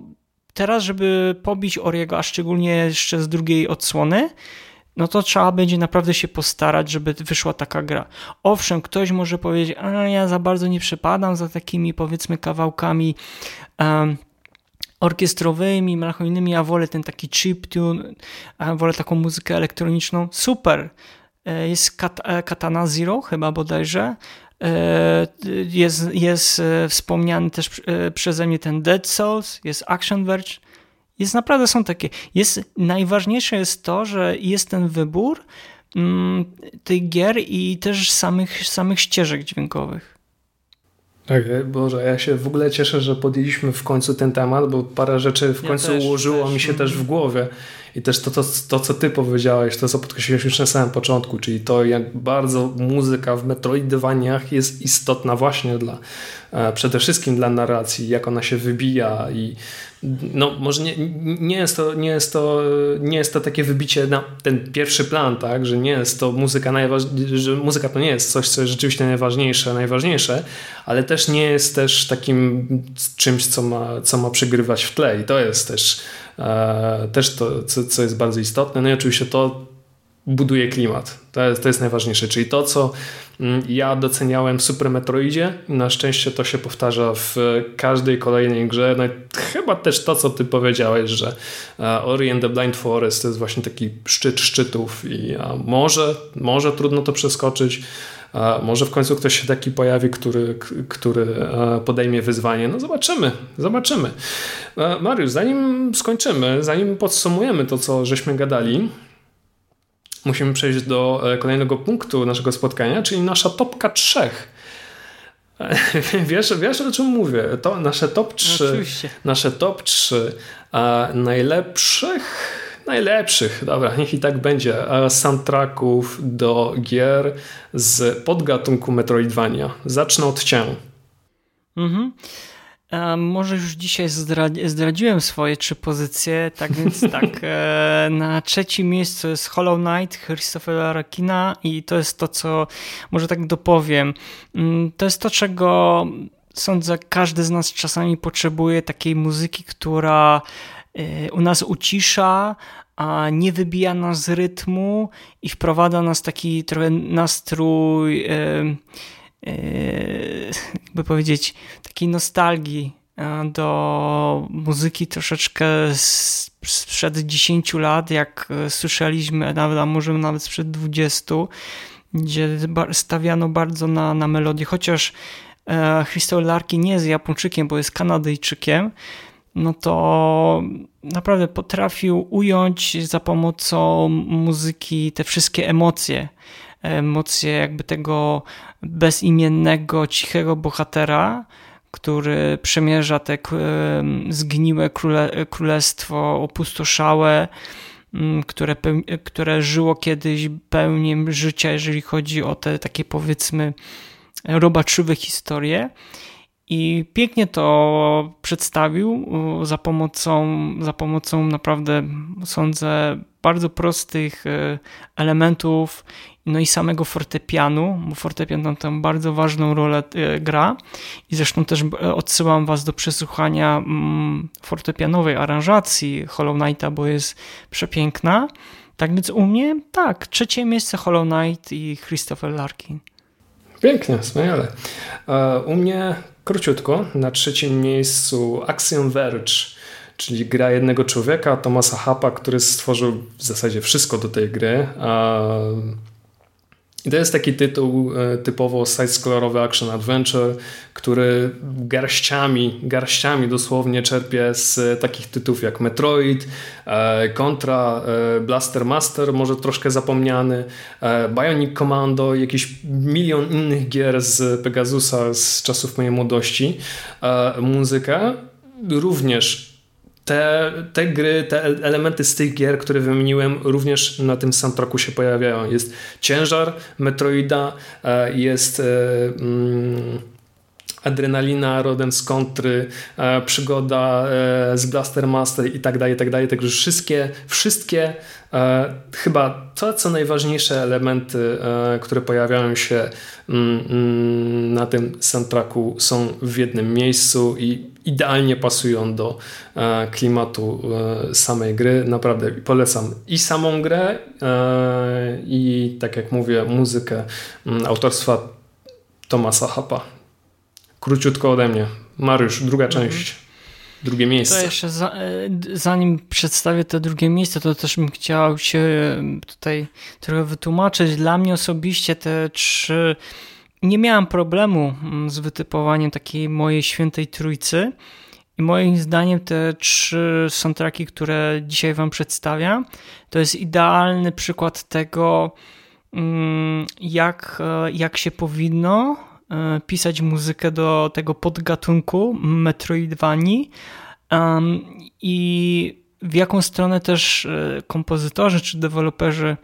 teraz, żeby pobić Oriego, a szczególnie jeszcze z drugiej odsłony, no to trzeba będzie naprawdę się postarać, żeby wyszła taka gra. Owszem, ktoś może powiedzieć, a ja za bardzo nie przepadam za takimi powiedzmy kawałkami um, orkiestrowymi, melancholijnymi, ja wolę ten taki chiptune, wolę taką muzykę elektroniczną. Super! E, jest Kat e, Katana Zero chyba bodajże, e, jest, jest wspomniany też przeze mnie ten Dead Souls, jest Action Verge, jest naprawdę są takie. Jest, najważniejsze jest to, że jest ten wybór mm, tych gier i też samych, samych ścieżek dźwiękowych. Tak, Boże, ja się w ogóle cieszę, że podjęliśmy w końcu ten temat, bo parę rzeczy w ja końcu też, ułożyło też. mi się też w głowie. I też to, to, to, co ty powiedziałeś, to co podkreśliłeś już na samym początku, czyli to, jak bardzo muzyka w Metroidvaniach jest istotna właśnie dla, e, przede wszystkim dla narracji, jak ona się wybija i no może nie, nie, jest to, nie, jest to, nie jest to takie wybicie na ten pierwszy plan, tak, że nie jest to muzyka najważniejsza, że muzyka to nie jest coś, co jest rzeczywiście najważniejsze, najważniejsze, ale też nie jest też takim czymś, co ma, co ma przygrywać w tle. I to jest też, też to, co, co jest bardzo istotne. No i oczywiście to, buduje klimat. To jest, to jest najważniejsze, czyli to, co mm, ja doceniałem w Super Metroidzie na szczęście to się powtarza w każdej kolejnej grze. No chyba też to, co ty powiedziałeś, że e, Ori and the Blind Forest to jest właśnie taki szczyt szczytów i może, może trudno to przeskoczyć, może w końcu ktoś się taki pojawi, który, który e, podejmie wyzwanie. No zobaczymy, zobaczymy. E, Mariusz, zanim skończymy, zanim podsumujemy to, co żeśmy gadali, musimy przejść do e, kolejnego punktu naszego spotkania, czyli nasza topka trzech. Wiesz, wiesz o czym mówię? To nasze top 3, Oczywiście. nasze top 3 a najlepszych, najlepszych, dobra, niech i tak będzie, soundtracków do gier z podgatunku Metroidvania. Zacznę od cię. Mhm. Może już dzisiaj zdradziłem swoje trzy pozycje, tak więc tak, e, na trzecim miejscu jest Hollow Knight Christophera Rakina i to jest to, co może tak dopowiem. Mm, to jest to, czego sądzę każdy z nas czasami potrzebuje, takiej muzyki, która u nas ucisza, a nie wybija nas z rytmu i wprowadza nas taki trochę nastrój e, jakby powiedzieć, takiej nostalgii do muzyki troszeczkę sprzed 10 lat, jak słyszeliśmy, nawet, a może nawet sprzed 20, gdzie stawiano bardzo na, na melodię, chociaż Christopher Larkin nie jest Japończykiem, bo jest Kanadyjczykiem, no to naprawdę potrafił ująć za pomocą muzyki te wszystkie emocje, emocje jakby tego bezimiennego, cichego bohatera, który przemierza te zgniłe króle, królestwo opustoszałe, które, które żyło kiedyś pełniem życia, jeżeli chodzi o te takie powiedzmy robaczywe historie. I pięknie to przedstawił za pomocą, za pomocą naprawdę, sądzę, bardzo prostych e, elementów, no i samego fortepianu, bo fortepian tam, tam bardzo ważną rolę e, gra. I zresztą też e, odsyłam Was do przesłuchania mm, fortepianowej aranżacji Hollow Knighta, bo jest przepiękna. Tak więc u mnie, tak, trzecie miejsce Hollow Knight i Christopher Larkin. Pięknie, wspaniale. U mnie króciutko, na trzecim miejscu Axiom Verge czyli gra jednego człowieka, Tomasa Hapa, który stworzył w zasadzie wszystko do tej gry. I to jest taki tytuł e, typowo side-scrollowy action adventure, który garściami, garściami dosłownie czerpie z takich tytułów jak Metroid, e, Contra, e, Blaster Master, może troszkę zapomniany, Bionic Commando, jakiś milion innych gier z Pegasusa z czasów mojej młodości. Muzyka również te, te gry, te elementy z tych gier, które wymieniłem, również na tym soundtracku się pojawiają. Jest ciężar Metroida, e, jest e, mm, adrenalina rodem z kontry, e, przygoda z Blaster Master i tak dalej, i tak dalej. Także wszystkie, wszystkie chyba to, co najważniejsze elementy, które pojawiają się mm, mm, na tym soundtracku są w jednym miejscu i idealnie pasują do e, klimatu e, samej gry. Naprawdę polecam i samą grę, e, i tak jak mówię, muzykę mm, autorstwa Tomasa Hapa. Króciutko ode mnie. Mariusz, druga mhm. część. Drugie miejsce. To jeszcze za, zanim przedstawię to drugie miejsce, to też bym chciał się tutaj trochę wytłumaczyć. Dla mnie osobiście te trzy nie miałem problemu mm, z wytypowaniem takiej mojej świętej trójcy. I moim zdaniem te trzy soundtracki, które dzisiaj Wam przedstawiam, to jest idealny przykład tego, mm, jak, e, jak się powinno e, pisać muzykę do tego podgatunku Metroidvanii i w jaką stronę też e, kompozytorzy czy deweloperzy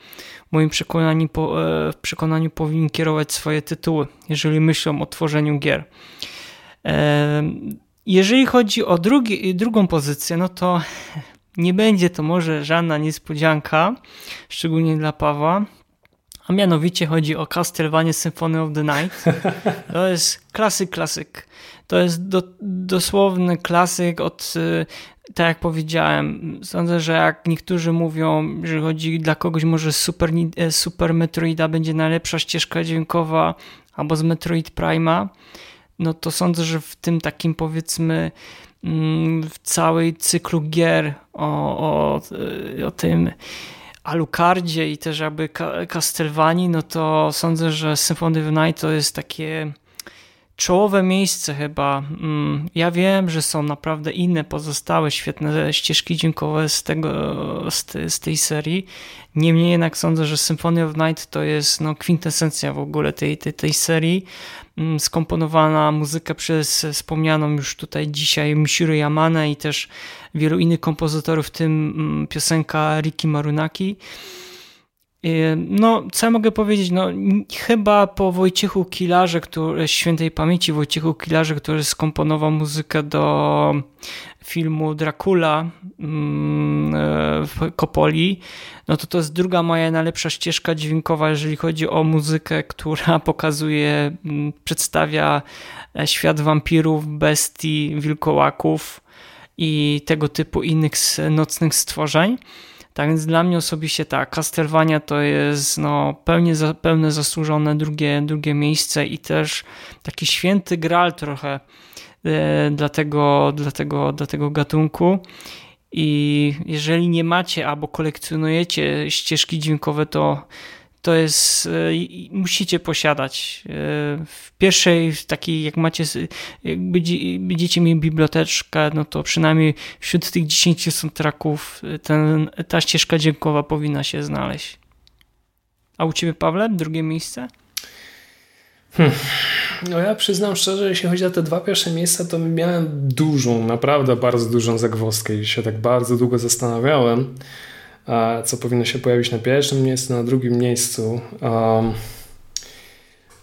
w moim przekonaniu, e, w przekonaniu powinni kierować swoje tytuły, jeżeli myślą o tworzeniu gier. E, jeżeli chodzi o drugi, drugą pozycję, no to nie będzie to może żadna niespodzianka, szczególnie dla Pawła, a mianowicie chodzi o Castlevania Symphony of the Night. To jest klasyk, klasyk. To jest do, dosłowny klasyk od, y, tak jak powiedziałem, sądzę, że jak niektórzy mówią, że chodzi dla kogoś może Super, e, Super Metroida będzie najlepsza ścieżka dźwiękowa albo z Metroid Prima, no to sądzę, że w tym takim powiedzmy mm, w całej cyklu gier o, o, o tym Alucardzie i też jakby Castlevanii, no to sądzę, że Symphony of Night to jest takie czołowe miejsce chyba. Mm, ja wiem, że są naprawdę inne pozostałe świetne ścieżki dźwiękowe z, tego, z, te, z tej serii. Niemniej jednak sądzę, że Symphony of Night to jest no, kwintesencja w ogóle tej, tej, tej serii. Mm, skomponowana muzyka przez wspomnianą już tutaj dzisiaj Mishiro Yamane i też wielu innych kompozytorów, w tym mm, piosenka Riki Marunaki. No, co ja mogę powiedzieć? No, chyba po Wojciechu Kilarze, który, świętej pamięci Wojciechu Kilarze, który skomponował muzykę do filmu Dracula mm, e, w Kopoli, no to to jest druga moja najlepsza ścieżka dźwiękowa, jeżeli chodzi o muzykę, która pokazuje, mm, przedstawia e, świat wampirów, bestii, wilkołaków i tego typu innych nocnych stworzeń. Tak więc dla mnie osobiście tak, Castlevania to jest no, pełnie, pełne zasłużone drugie, drugie miejsce i też taki święty gral trochę e, dla, tego, dla, tego, dla tego gatunku. I jeżeli nie macie albo kolekcjonujecie ścieżki dźwiękowe, to to jest, e, musicie posiadać. E, w pierwszej, takiej, jak macie, jak będziecie mieli biblioteczkę, no to przynajmniej wśród tych 10 soundtracków e, ten, ta ścieżka dźwiękowa powinna się znaleźć. A u ciebie, Pawle, drugie miejsce? Hmm. No ja przyznam szczerze, jeśli chodzi o te dwa pierwsze miejsca, to miałem dużą, naprawdę bardzo dużą zagwozdkę i się tak bardzo długo zastanawiałem co powinno się pojawić na pierwszym miejscu, na drugim miejscu. Um,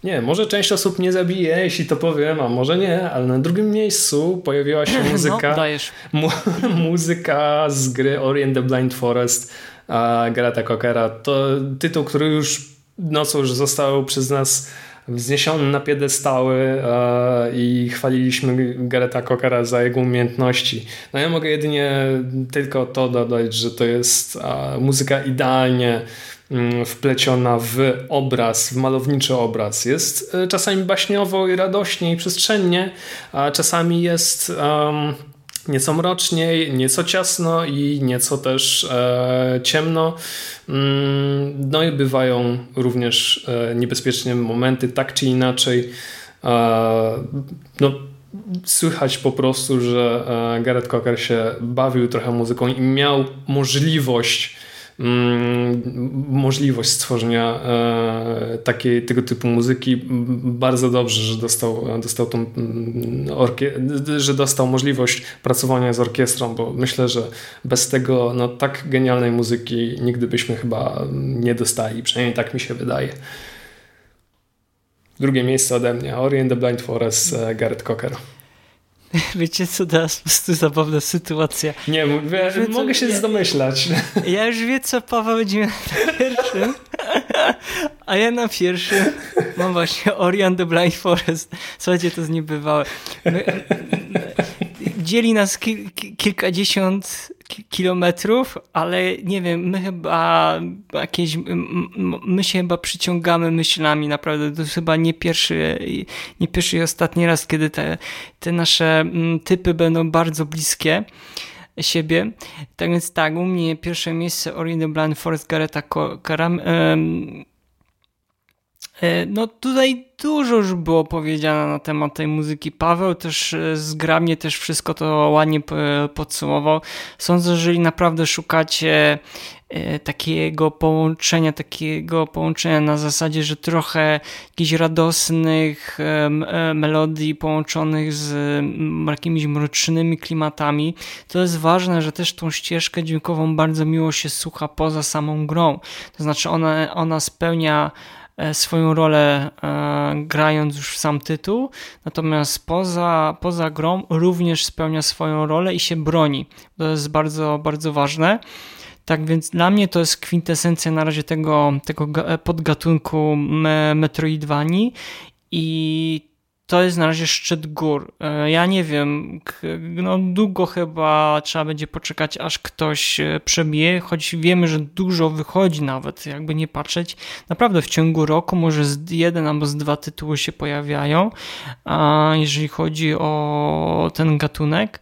nie, może część osób nie zabije, jeśli to powiem, a może nie, ale na drugim miejscu pojawiła się no, muzyka. No, mu, muzyka z gry Ori the Blind Forest uh, Greta Cockera. To tytuł, który już no cóż, został przez nas wzniesiony na piedestały e, i chwaliliśmy Gareta Cockera za jego umiejętności. No ja mogę jedynie tylko to dodać, że to jest e, muzyka idealnie mm, wpleciona w obraz, w malowniczy obraz. Jest e, czasami baśniowo i radośnie i przestrzennie, a czasami jest um, nieco mroczniej, nieco ciasno i nieco też e, ciemno. Mm, no i bywają również e, niebezpieczne momenty, tak czy inaczej. E, no, słychać po prostu, że e, Gareth Cocker się bawił trochę muzyką i miał możliwość możliwość stworzenia e, takiej, tego typu muzyki. Bardzo dobrze, że dostał, dostał tą mm, że dostał możliwość pracowania z orkiestrą, bo myślę, że bez tego no, tak genialnej muzyki nigdy byśmy chyba nie dostali, przynajmniej tak mi się wydaje. Drugie miejsce ode mnie, Ori and the Blind Forest, e, Gareth Cocker. Wiecie co, teraz po prostu zabawna sytuacja. Nie, wie, mogę się ja, domyślać. Ja już wiem, co Paweł będzie na pierwszym, a ja na pierwszym mam właśnie Orion the Blind Forest. Słuchajcie, to jest niebywałe. My, dzieli nas ki kilkadziesiąt kilometrów, ale nie wiem, my chyba jakieś, my się chyba przyciągamy myślami, naprawdę to chyba nie pierwszy, nie pierwszy i ostatni raz, kiedy te, te nasze typy będą bardzo bliskie siebie. Tak więc tak, u mnie pierwsze miejsce Orient Blind Forest Gareta Karam. E, no tutaj dużo już było powiedziane na temat tej muzyki. Paweł też e, zgrabnie też wszystko to ładnie podsumował. Sądzę, że jeżeli naprawdę szukacie e, takiego połączenia, takiego połączenia na zasadzie, że trochę jakichś radosnych melodii połączonych z jakimiś mrocznymi klimatami, to jest ważne, że też tą ścieżkę dźwiękową bardzo miło się słucha poza samą grą. To znaczy ona, ona spełnia E, swoją rolę e, grając już w sam tytuł, natomiast poza, poza grą również spełnia swoją rolę i się broni. To jest bardzo, bardzo ważne. Tak więc dla mnie to jest kwintesencja na razie tego, tego podgatunku Metroidvanii i to jest na razie szczyt gór. E, ja nie wiem, no długo chyba trzeba będzie poczekać, aż ktoś e, przebije, choć wiemy, że dużo wychodzi nawet, jakby nie patrzeć. Naprawdę w ciągu roku może z jeden albo z dwa tytuły się pojawiają, a jeżeli chodzi o ten gatunek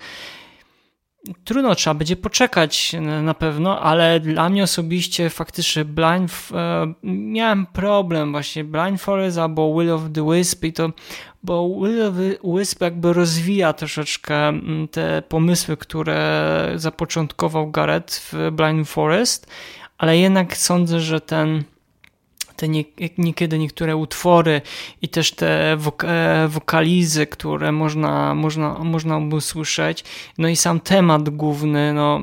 trudno, trzeba będzie poczekać na pewno, ale dla mnie osobiście faktycznie Blind, e, miałem problem właśnie Blind Forest albo Will of the Wisp i to, bo Will of the Wisp jakby rozwija troszeczkę mm, te pomysły, które zapoczątkował Gareth w Blind Forest, ale jednak sądzę, że ten te nie, niekiedy niektóre utwory i też te e, wokalizy, które można, można, można usłyszeć, no i sam temat główny, no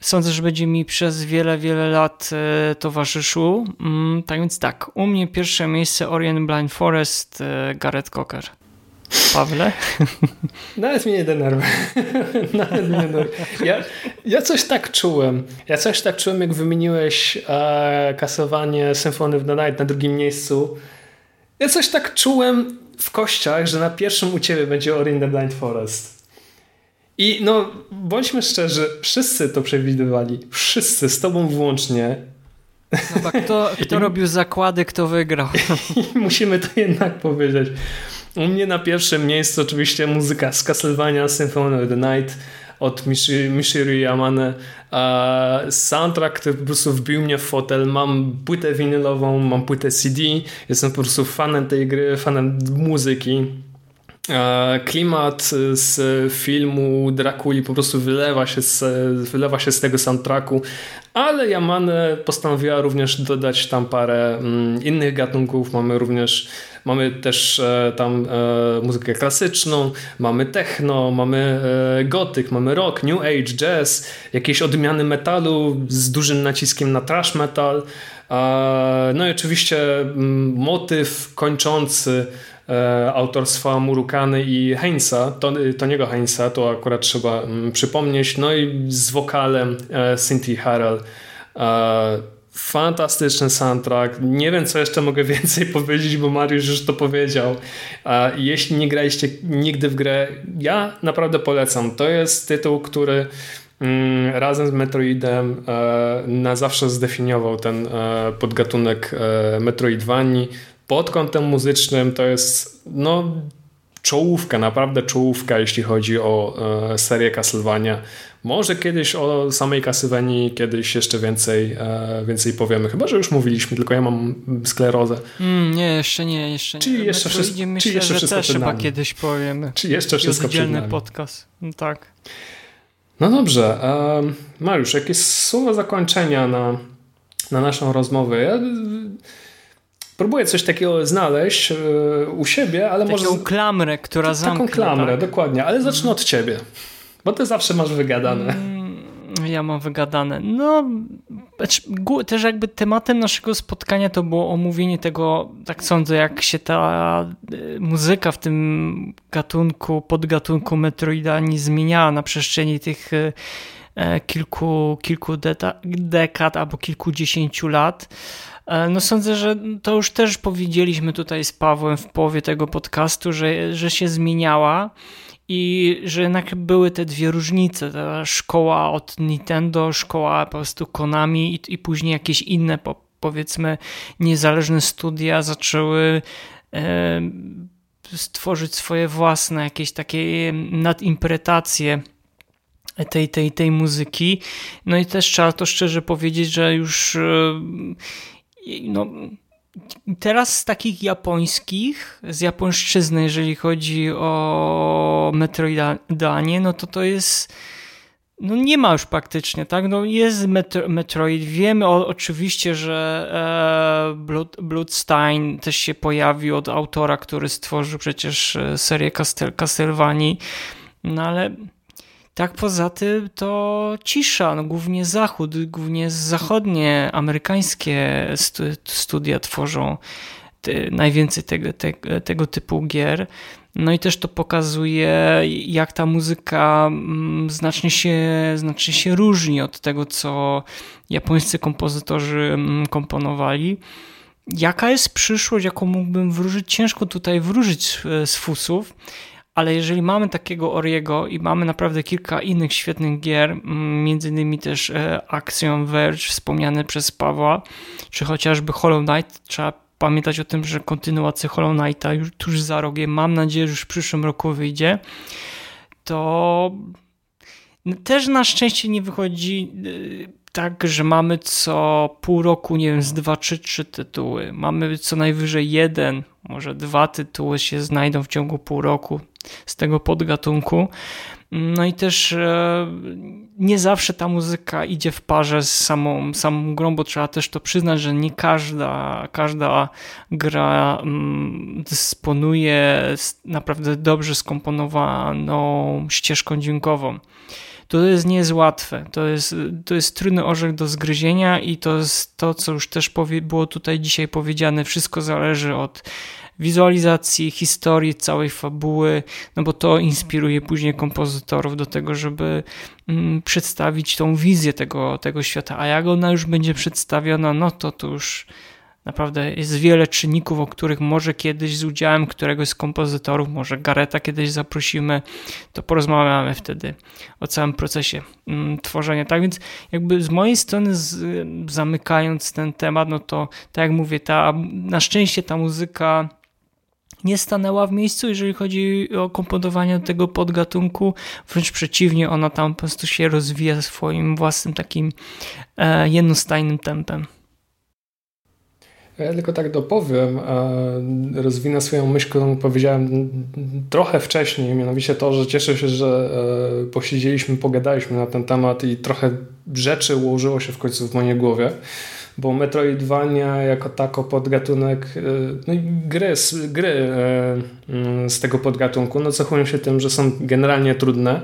sądzę, że będzie mi przez wiele, wiele lat e, towarzyszył. Mm, tak więc tak, u mnie pierwsze miejsce Orient Blind Forest, e, Gareth Cocker. Pawle? Nawet mnie nie denerwuje. Nawet mnie nie ja, ja coś tak czułem. Ja coś tak czułem, jak wymieniłeś e, kasowanie Symphony of the Night na drugim miejscu. Ja coś tak czułem w kościach, że na pierwszym u ciebie będzie Ori the Blind Forest. I no, bądźmy szczerzy, wszyscy to przewidywali. Wszyscy, z tobą włącznie. No kto, kto robił zakłady, kto wygrał. I musimy to jednak powiedzieć. U mnie na pierwszym miejscu oczywiście muzyka z Castlevania Symphony of the Night od Mishiru Yamane. Soundtrack, który po prostu wbił mnie w fotel. Mam płytę winylową, mam płytę CD. Jestem po prostu fanem tej gry, fanem muzyki. Klimat z filmu Drakuli po prostu wylewa się z, wylewa się z tego soundtracku, ale Yamane postanowiła również dodać tam parę mm, innych gatunków. Mamy również Mamy też e, tam e, muzykę klasyczną, mamy techno, mamy e, gotyk, mamy rock, new age, jazz, jakieś odmiany metalu z dużym naciskiem na trash metal. No i oczywiście mm, motyw kończący autorstwa Murukany i Heinza, Toniego Heinza, to akurat trzeba mm, przypomnieć. No i z wokalem Cynthia Harrell Fantastyczny soundtrack. Nie wiem, co jeszcze mogę więcej powiedzieć, bo Mariusz już to powiedział. Jeśli nie graliście nigdy w grę, ja naprawdę polecam. To jest tytuł, który mm, razem z Metroidem e, na zawsze zdefiniował ten e, podgatunek e, Metroidvanii. Pod kątem muzycznym to jest no, czołówka, naprawdę czołówka, jeśli chodzi o serię Castlevania. Może kiedyś o samej Castlevanii kiedyś jeszcze więcej, e, więcej powiemy. Chyba, że już mówiliśmy, tylko ja mam sklerozę. Mm, nie, jeszcze nie, jeszcze nie. Czyli jeszcze, wszystko, myślę, jeszcze wszystko też chyba kiedyś powiemy. Czy jeszcze wszystko Oddzielny podcast. No, tak. No dobrze. E, Mariusz, jakieś słowa zakończenia na, na naszą rozmowę? Ja próbuję coś takiego znaleźć e, u siebie, ale Taką może... Taką klamrę, która zamknie. Taką klamrę, tak? dokładnie. Ale zacznę od ciebie. Bo ty zawsze masz wygadane. Mm, ja mam wygadane. No, znaczy, też jakby tematem naszego spotkania to było omówienie tego, tak sądzę, jak się ta y, muzyka w tym gatunku, podgatunku Metroidanii zmieniała na przestrzeni tych e, kilku, kilku dekad albo kilkudziesięciu lat. E, no sądzę, że to już też powiedzieliśmy tutaj z Pawłem w połowie tego podcastu, że, że się zmieniała i że jednak były te dwie różnice, ta szkoła od Nintendo, szkoła po prostu Konami i, i później jakieś inne po, powiedzmy niezależne studia zaczęły e, stworzyć swoje własne jakieś takie nadinterpretacje tej, tej, tej muzyki. No i też trzeba to szczerze powiedzieć, że już e, no, Teraz z takich japońskich, z japońszczyzny, jeżeli chodzi o Metroidanie, no to to jest no nie ma już praktycznie, tak? No jest Metro, Metroid, wiemy o, oczywiście, że e, Blood, Bloodstein też się pojawił od autora, który stworzył przecież e, serię Castel, Castlevanii, no ale tak poza tym to cisza, no głównie zachód, głównie zachodnie, amerykańskie studia tworzą najwięcej tego, te, tego typu gier. No i też to pokazuje, jak ta muzyka mm, znacznie się, znacznie się różni od tego, co japońscy kompozytorzy mm, komponowali. Jaka jest przyszłość, jaką mógłbym wróżyć? Ciężko tutaj wróżyć z fusów, ale jeżeli mamy takiego Oriego i mamy naprawdę kilka innych świetnych gier, mm, między innymi też e, Axiom Verge wspomniane przez Pawła, czy chociażby Hollow Knight, trzeba pamiętać o tym, że kontynuacja Hollow Knighta już tuż za rogiem, mam nadzieję, że już w przyszłym roku wyjdzie, to też na szczęście nie wychodzi e, tak, że mamy co pół roku, nie wiem, z dwa czy trzy tytuły. Mamy co najwyżej jeden, może dwa tytuły się znajdą w ciągu pół roku z tego podgatunku. No i też e, nie zawsze ta muzyka idzie w parze z samą, samą grą, bo trzeba też to przyznać, że nie każda, każda gra mm, dysponuje naprawdę dobrze skomponowaną ścieżką dźwiękową to jest nie jest łatwe. To jest, to jest trudny orzech do zgryzienia i to jest to, co już też było tutaj dzisiaj powiedziane. Wszystko zależy od wizualizacji, historii, całej fabuły, no bo to inspiruje później kompozytorów do tego, żeby mm, przedstawić tą wizję tego, tego świata. A jak ona już będzie przedstawiona, no to to już Naprawdę jest wiele czynników, o których może kiedyś z udziałem któregoś z kompozytorów, może Gareta kiedyś zaprosimy, to porozmawiamy wtedy o całym procesie mm, tworzenia. Tak więc jakby z mojej strony z, zamykając ten temat, no to tak jak mówię, ta, na szczęście ta muzyka nie stanęła w miejscu, jeżeli chodzi o komponowanie tego podgatunku. Wręcz przeciwnie, ona tam po prostu się rozwija swoim własnym takim e, jednostajnym tempem. Ja tylko tak dopowiem, rozwinę swoją myśl, którą powiedziałem trochę wcześniej, mianowicie to, że cieszę się, że e, posiedzieliśmy, pogadaliśmy na ten temat i trochę rzeczy ułożyło się w końcu w mojej głowie, bo Metroidvania jako tako podgatunek, e, no i gry, gry e, mm, z tego podgatunku, no cechują się tym, że są generalnie trudne,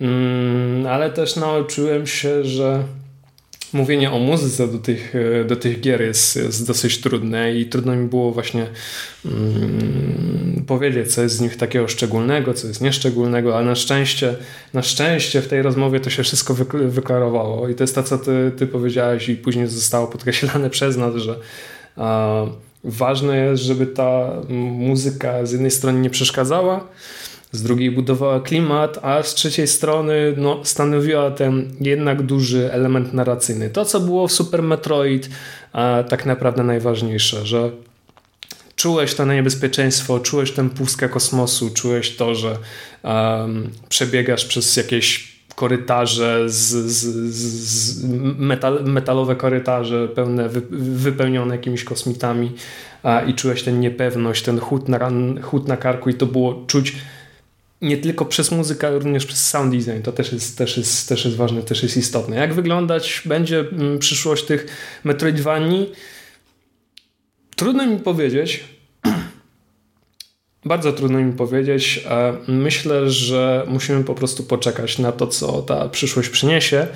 mm, ale też nauczyłem się, że mówienie o muzyce do tych, e, do tych gier jest, jest dosyć trudne i trudno mi było właśnie mm, powiedzieć, co jest z nich takiego szczególnego, co jest nieszczególnego, ale na szczęście, na szczęście w tej rozmowie to się wszystko wyklarowało. I to jest to, co ty, ty powiedziałeś i później zostało podkreślane przez nas, że a, ważne jest, żeby ta muzyka z jednej strony nie przeszkadzała, z drugiej budowała klimat, a z trzeciej strony no, stanowiła ten jednak duży element narracyjny. To, co było w Super Metroid, a tak naprawdę najważniejsze, że czułeś to niebezpieczeństwo, czułeś tę pustkę kosmosu, czułeś to, że um, przebiegasz przez jakieś korytarze, z, z, z metal, metalowe korytarze pełne, wy, wypełnione jakimiś kosmitami a, i czułeś tę niepewność, ten chód na, chód na karku i to było czuć nie tylko przez muzykę, ale również przez sound design. To też jest, też jest, też jest ważne, też jest istotne. Jak wyglądać będzie mm, przyszłość tych Metroidvanii? Trudno mi powiedzieć. Bardzo trudno mi powiedzieć. Myślę, że musimy po prostu poczekać na to, co ta przyszłość przyniesie.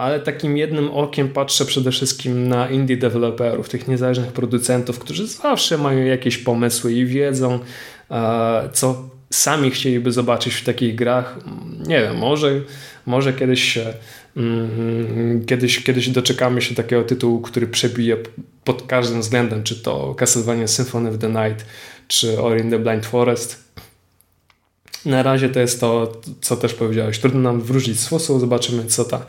Ale takim jednym okiem patrzę przede wszystkim na indie deweloperów, tych niezależnych producentów, którzy zawsze mają jakieś pomysły i wiedzą, co sami chcieliby zobaczyć w takich grach. Nie wiem, może, może kiedyś się mm, kiedyś, kiedyś doczekamy się takiego tytułu, który przebije pod każdym względem, czy to Castlevania Symphony of the Night, czy Ori in the Blind Forest. Na razie to jest to, co też powiedziałeś. Trudno nam wrócić z fusów, zobaczymy, co ta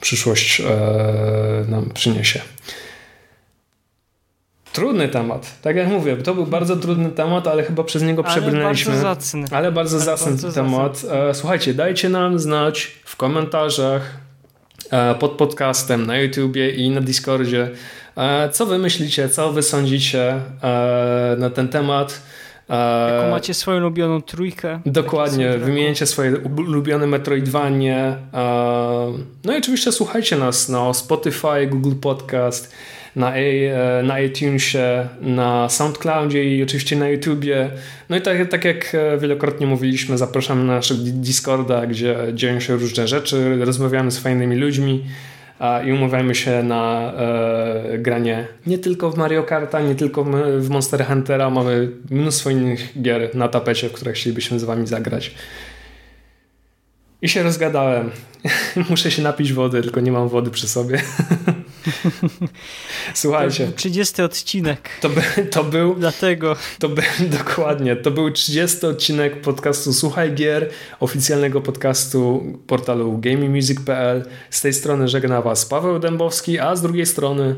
przyszłość e, nam przyniesie. Trudny temat. Tak jak mówię, to był bardzo trudny temat, ale chyba przez niego przebrnęliśmy. Ale bardzo zacny. Ale bardzo ale zacny bardzo temat. Zacny. E, słuchajcie, dajcie nam znać w komentarzach e, pod podcastem na YouTubie i na Discordzie, e, co wy myślicie, co wy sądzicie na ten temat. Jaką macie swoją ulubioną trójkę? Dokładnie, wymienicie swoje ulubione Metroidvanie. No i oczywiście słuchajcie nas na Spotify, Google Podcast, na, e, na iTunesie, na SoundCloudzie i oczywiście na YouTubie. No i tak, tak jak e, wielokrotnie mówiliśmy, zapraszamy na naszego Discorda, gdzie dzieją się różne rzeczy, rozmawiamy z fajnymi ludźmi. i umawiamy się na e, granie nie tylko w Mario Karta, nie tylko w Monster Huntera, mamy mnóstwo innych gier na tapecie, w których chcielibyśmy z wami zagrać. I się rozgadałem. Muszę się napić wody, tylko nie mam wody przy sobie. Słuchajcie. 30 odcinek. To, by, to był. Dlatego. To był dokładnie. To był 30 odcinek podcastu Słuchaj Gier, oficjalnego podcastu portalu gamingmusic.pl. Z tej strony żegna Was Paweł Dębowski, a z drugiej strony.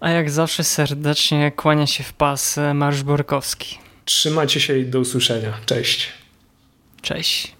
A jak zawsze serdecznie kłania się w pas Marsz Borkowski. Trzymajcie się i do usłyszenia. Cześć. Cześć.